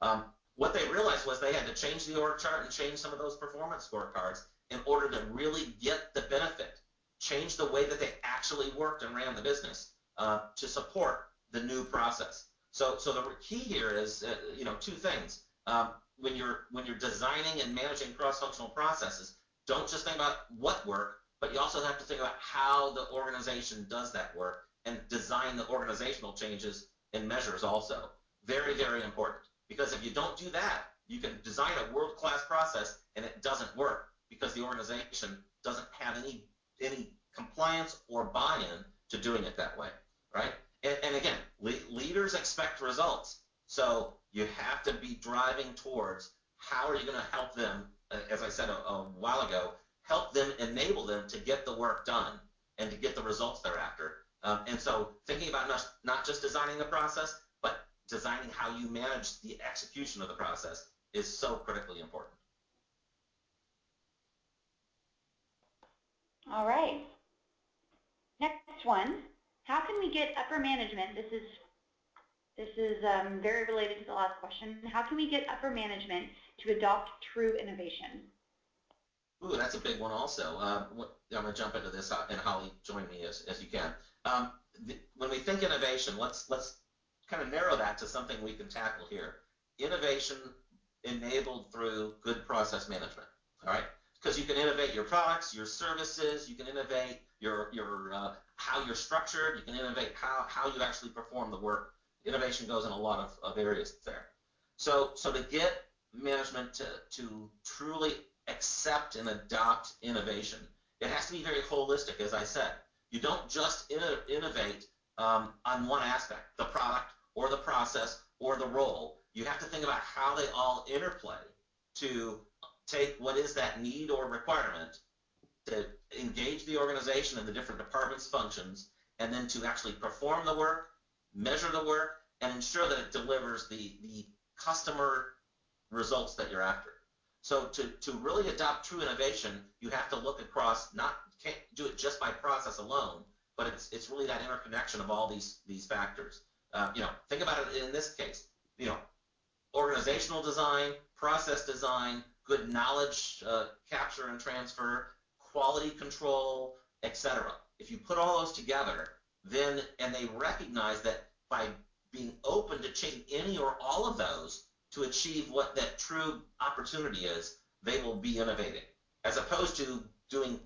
Um, what they realized was they had to change the org chart and change some of those performance scorecards in order to really get the benefit, change the way that they actually worked and ran the business uh, to support the new process. So, so the key here is, uh, you know, two things. Um, when you're when you're designing and managing cross-functional processes, don't just think about what work, but you also have to think about how the organization does that work and design the organizational changes and measures also. Very, very important. Because if you don't do that, you can design a world-class process and it doesn't work because the organization doesn't have any any compliance or buy-in to doing it that way, right? And, and again, le leaders expect results. So you have to be driving towards how are you going to help them, uh, as I said a, a while ago, help them, enable them to get the work done and to get the results they're after. Um, and so thinking about not, not just designing the process, but designing how you manage the execution of the process is so critically important. All right. Next one. How can we get upper management, this is, this is um, very related to the last question, how can we get upper management to adopt true innovation? Ooh, that's a big one also. Um, I'm going to jump into this, uh, and Holly, join me as, as you can. Um, the, when we think innovation, let's, let's kind of narrow that to something we can tackle here. Innovation enabled through good process management, all right? Because you can innovate your products, your services, you can innovate your, your uh, how you're structured. You can innovate how, how you actually perform the work. Innovation goes in a lot of, of areas there. So, so to get management to, to truly accept and adopt innovation, it has to be very holistic, as I said. You don't just innovate um, on one aspect, the product or the process or the role. You have to think about how they all interplay to take what is that need or requirement to engage the organization and the different departments functions and then to actually perform the work, measure the work, and ensure that it delivers the, the customer results that you're after. So to, to really adopt true innovation, you have to look across, not can't do it just by process alone, but it's, it's really that interconnection of all these, these factors. Uh, you know, think about it in this case. You know, organizational design, process design, good knowledge uh, capture and transfer, quality control, etc. If you put all those together, then and they recognize that by being open to change any or all of those to achieve what that true opportunity is, they will be innovating, as opposed to doing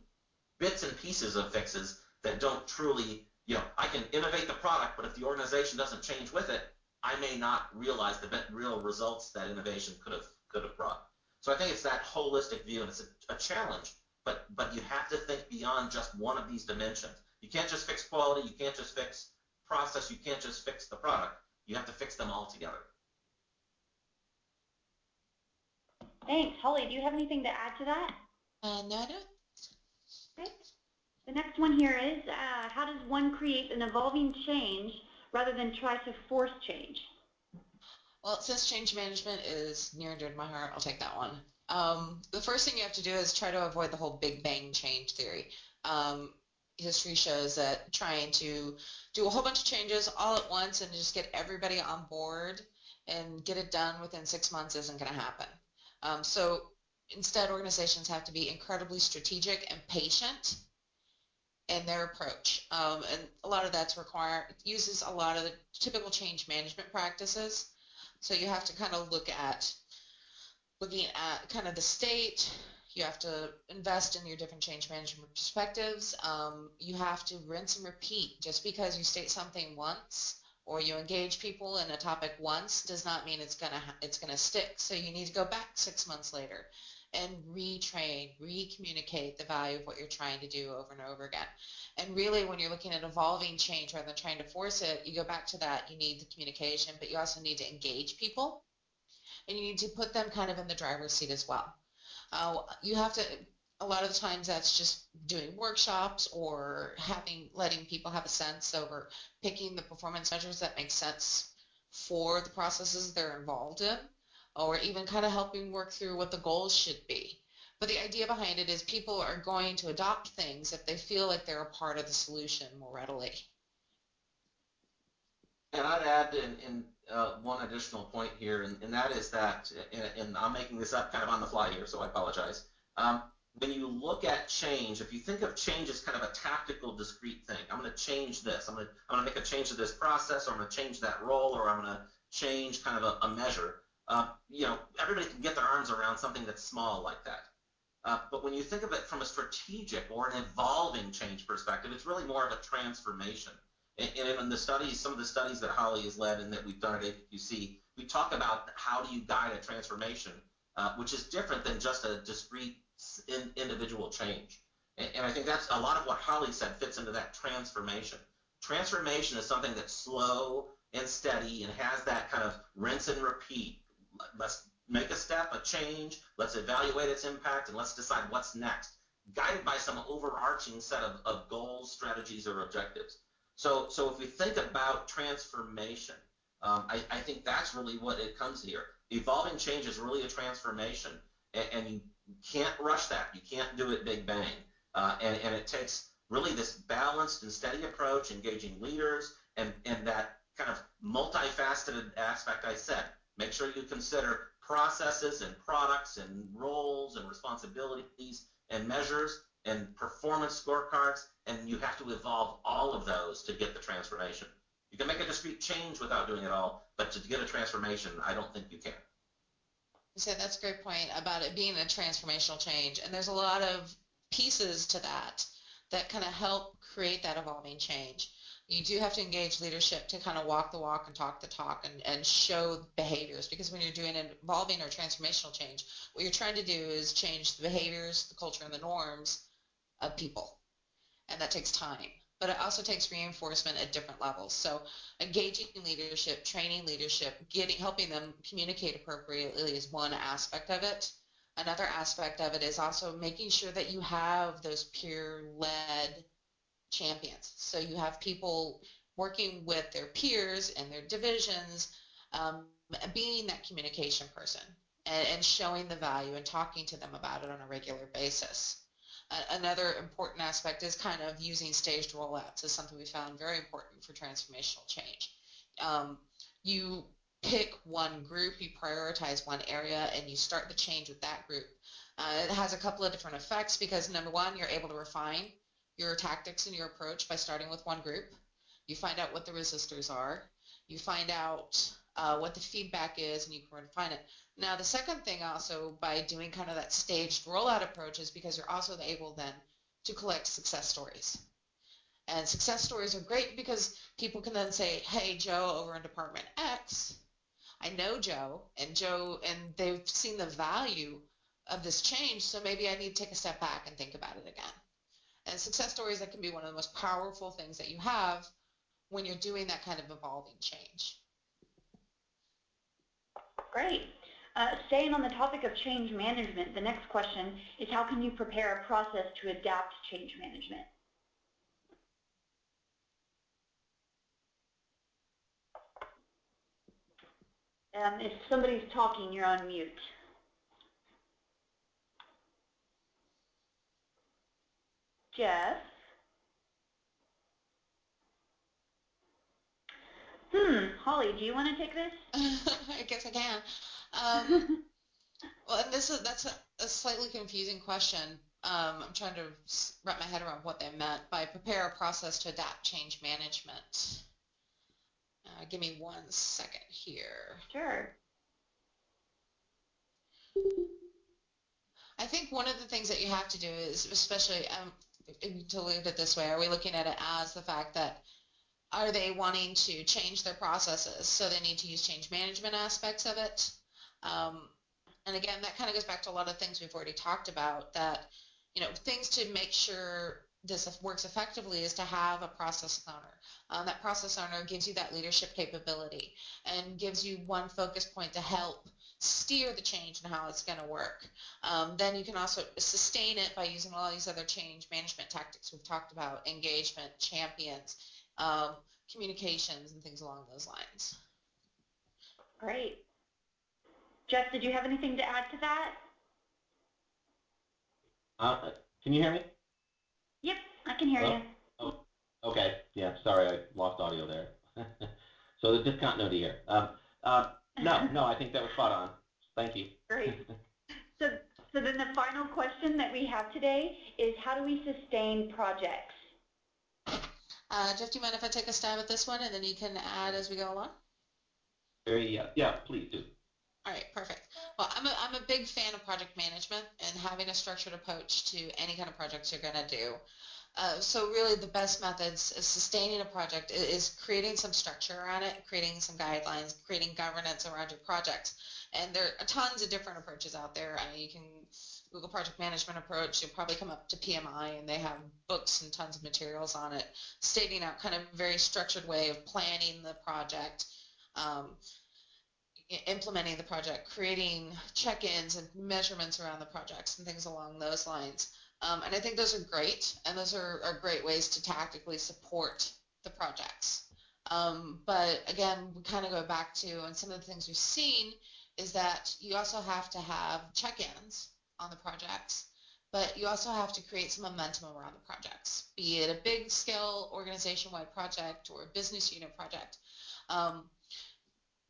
bits and pieces of fixes that don't truly, you know, I can innovate the product, but if the organization doesn't change with it, I may not realize the real results that innovation could have could have brought. So I think it's that holistic view, and it's a, a challenge, but but you have to think beyond just one of these dimensions. You can't just fix quality, you can't just fix process, you can't just fix the product. You have to fix them all together. Thanks. Holly, do you have anything to add to that? Uh, no, I don't. Okay. The next one here is, uh, how does one create an evolving change rather than try to force change? Well, since change management is near and dear to my heart, I'll take that one. Um, the first thing you have to do is try to avoid the whole Big Bang change theory. Um, history shows that trying to do a whole bunch of changes all at once and just get everybody on board and get it done within six months isn't going to happen. Um, so instead, organizations have to be incredibly strategic and patient in their approach. Um, and a lot of that's require uses a lot of the typical change management practices. So you have to kind of look at looking at kind of the state. You have to invest in your different change management perspectives. Um, you have to rinse and repeat. Just because you state something once or you engage people in a topic once does not mean it's gonna it's gonna stick. So you need to go back six months later and retrain, re-communicate the value of what you're trying to do over and over again. And really, when you're looking at evolving change rather than trying to force it, you go back to that. You need the communication, but you also need to engage people, and you need to put them kind of in the driver's seat as well. Uh, you have to a lot of the times that's just doing workshops or having letting people have a sense over picking the performance measures that make sense for the processes they're involved in or even kind of helping work through what the goals should be. But the idea behind it is people are going to adopt things if they feel like they're a part of the solution more readily. And I'd add in, in uh, one additional point here, and, and that is that, and, and, I'm making this up kind of on the fly here, so I apologize. Um, when you look at change, if you think of change as kind of a tactical, discrete thing, I'm going to change this. I'm going to, I'm going to make a change to this process, or I'm going to change that role, or I'm going to change kind of a, a measure. Um, you know, everybody can get their arms around something that's small like that. Uh, but when you think of it from a strategic or an evolving change perspective, it's really more of a transformation. And, and in the studies, some of the studies that Holly has led and that we've done at APQC, we talk about how do you guide a transformation, uh, which is different than just a discrete in, individual change. And, and I think that's a lot of what Holly said fits into that transformation. Transformation is something that's slow and steady and has that kind of rinse and repeat. Let's make a step, a change, let's evaluate its impact, and let's decide what's next, guided by some overarching set of, of goals, strategies, or objectives. So, so if we think about transformation, um, I, I, think that's really what it comes here. Evolving change is really a transformation, and, and you can't rush that. You can't do it big bang. Uh, and, and it takes really this balanced and steady approach, engaging leaders, and, and that kind of multifaceted aspect I said. Make sure you consider processes and products and roles and responsibilities and measures and performance scorecards, and you have to evolve all of those to get the transformation. You can make a discrete change without doing it all, but to get a transformation, I don't think you can. You said that's a great point about it being a transformational change, and there's a lot of pieces to that that kind of help create that evolving change you do have to engage leadership to kind of walk the walk and talk the talk and, and show behaviors because when you're doing an evolving or transformational change, what you're trying to do is change the behaviors, the culture, and the norms of people, and that takes time. But it also takes reinforcement at different levels. So engaging leadership, training leadership, getting helping them communicate appropriately is one aspect of it. Another aspect of it is also making sure that you have those peer-led champions. So you have people working with their peers and their divisions, um, being that communication person and, and, showing the value and talking to them about it on a regular basis. Another important aspect is kind of using staged rollouts is something we found very important for transformational change. Um, you pick one group, you prioritize one area, and you start the change with that group. Uh, it has a couple of different effects because number one, you're able to refine your tactics and your approach by starting with one group. You find out what the resistors are. You find out uh, what the feedback is, and you can refine it. Now, the second thing also by doing kind of that staged rollout approach is because you're also able then to collect success stories. And success stories are great because people can then say, hey, Joe over in Department X, I know Joe, and Joe, and they've seen the value of this change, so maybe I need to take a step back and think about it again. And success stories, that can be one of the most powerful things that you have when you're doing that kind of evolving change. Great. Uh, staying on the topic of change management, the next question is how can you prepare a process to adapt change management? Um, if somebody's talking, you're on mute. Jeff? Hmm, Holly, do you want to take this? I guess I can. Um, well, and this is that's a, a slightly confusing question. Um, I'm trying to wrap my head around what they meant by prepare a process to adapt change management. Uh, give me one second here. Sure. I think one of the things that you have to do is, especially um, to look at it this way, are we looking at it as the fact that are they wanting to change their processes? So they need to use change management aspects of it. Um, and again, that kind of goes back to a lot of things we've already talked about that, you know, things to make sure this works effectively is to have a process owner. Um, that process owner gives you that leadership capability and gives you one focus point to help steer the change and how it's going to work. Um, then you can also sustain it by using all these other change management tactics we've talked about, engagement, champions, um, communications, and things along those lines. Great. Jeff, did you have anything to add to that? Uh, can you hear me? Yep, I can hear Hello? you. Oh, okay. Yeah, sorry, I lost audio there. so the discontinuity here. Um, uh, no, no, I think that was spot on. Thank you. Great. So, so then the final question that we have today is how do we sustain projects? Uh, Jeff, do you mind if I take a stab at this one and then you can add as we go along? Very, yeah, yeah, please do. All right, perfect. Well, I'm a, I'm a big fan of project management and having a structured approach to any kind of projects you're going to do. Uh, so really the best methods of sustaining a project is creating some structure around it, creating some guidelines, creating governance around your projects. And there are tons of different approaches out there. I mean, you can Google project management approach, you'll probably come up to PMI and they have books and tons of materials on it stating out kind of a very structured way of planning the project. Um, implementing the project, creating check-ins and measurements around the projects and things along those lines. Um, and I think those are great, and those are, are great ways to tactically support the projects. Um, but again, we kind of go back to, and some of the things we've seen is that you also have to have check-ins on the projects, but you also have to create some momentum around the projects, be it a big scale organization-wide project or a business unit project. Um,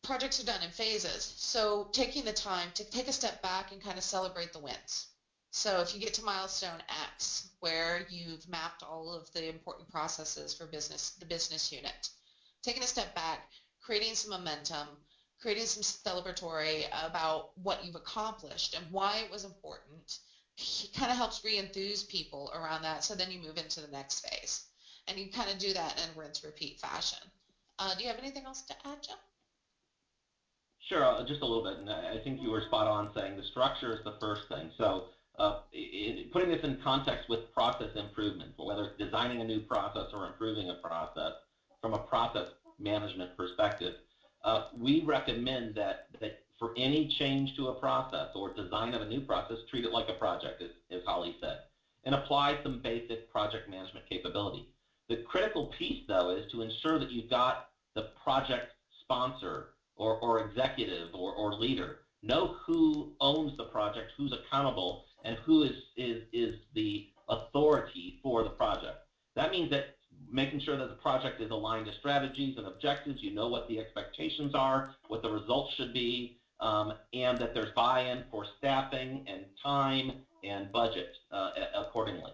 projects are done in phases. So taking the time to take a step back and kind of celebrate the wins. So if you get to milestone X, where you've mapped all of the important processes for business, the business unit, taking a step back, creating some momentum, creating some celebratory about what you've accomplished and why it was important, kind of helps re-enthuse people around that. So then you move into the next phase, and you kind of do that in a rinse-repeat fashion. Uh, do you have anything else to add, Jim? Sure, uh, just a little bit. And I think you were spot on saying the structure is the first thing. So uh, in, putting this in context with process improvement, whether it's designing a new process or improving a process from a process management perspective, uh, we recommend that, that for any change to a process or design of a new process, treat it like a project, as, as Holly said, and apply some basic project management capability. The critical piece, though, is to ensure that you've got the project sponsor or, or executive or, or leader know who owns the project, who's accountable, and who is, is, is the authority for the project. That means that making sure that the project is aligned to strategies and objectives, you know what the expectations are, what the results should be, um, and that there's buy-in for staffing and time and budget uh, accordingly.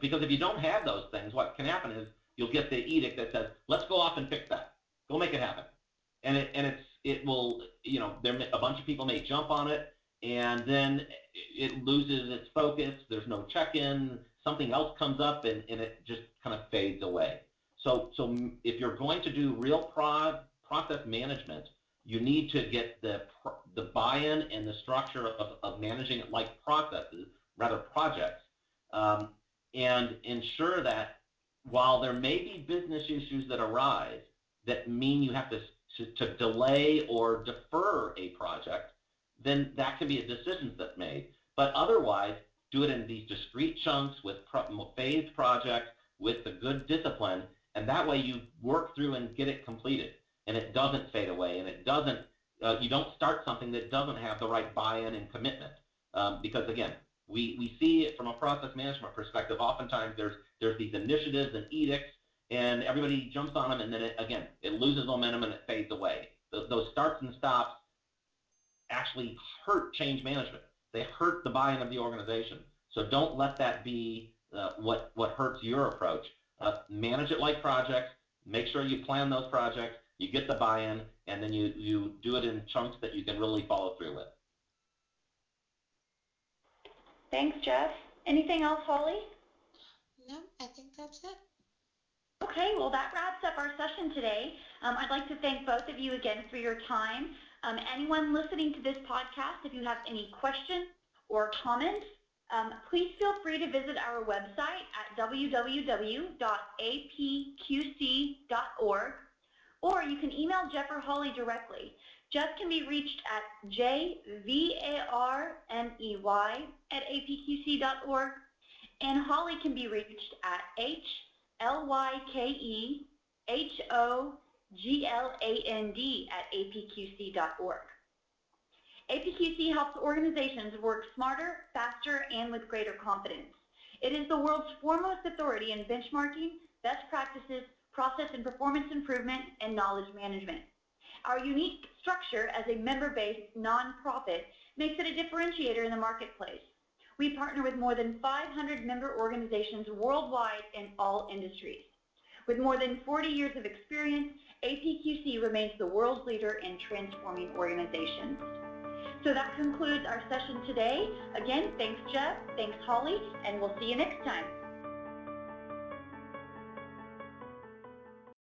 Because if you don't have those things, what can happen is you'll get the edict that says, let's go off and fix that. Go make it happen. And it, and it's, it will, you know, there a bunch of people may jump on it, and then it loses its focus. There's no check-in. Something else comes up, and, and it just kind of fades away. So, so if you're going to do real pro process management, you need to get the the buy-in and the structure of, of managing it like processes, rather projects, um, and ensure that while there may be business issues that arise that mean you have to, to, to delay or defer a project, then that can be a decision that's made. But otherwise, do it in these discrete chunks with pro phased projects with the good discipline, and that way you work through and get it completed, and it doesn't fade away, and it doesn't. Uh, you don't start something that doesn't have the right buy-in and commitment, um, because again, we we see it from a process management perspective. Oftentimes, there's there's these initiatives and edicts, and everybody jumps on them, and then it, again, it loses momentum and it fades away. Th those starts and stops actually hurt change management. They hurt the buy-in of the organization. So don't let that be uh, what what hurts your approach. Uh, manage it like projects. Make sure you plan those projects. You get the buy-in, and then you you do it in chunks that you can really follow through with. Thanks, Jeff. Anything else, Holly? No, I think that's it. Okay, well that wraps up our session today. Um, I'd like to thank both of you again for your time. Um, anyone listening to this podcast, if you have any questions or comments, um, please feel free to visit our website at www.apqc.org or you can email Jeff or Holly directly. Jeff can be reached at jvarney at apqc.org and Holly can be reached at h-l-y-k-e-h-o-g-l-a-n-d at apqc.org. APQC helps organizations work smarter, faster, and with greater confidence. It is the world's foremost authority in benchmarking, best practices, process and performance improvement, and knowledge management. Our unique structure as a member-based nonprofit makes it a differentiator in the marketplace. We partner with more than 500 member organizations worldwide in all industries. With more than 40 years of experience, APQC remains the world's leader in transforming organizations. So that concludes our session today. Again, thanks Jeff, thanks Holly, and we'll see you next time.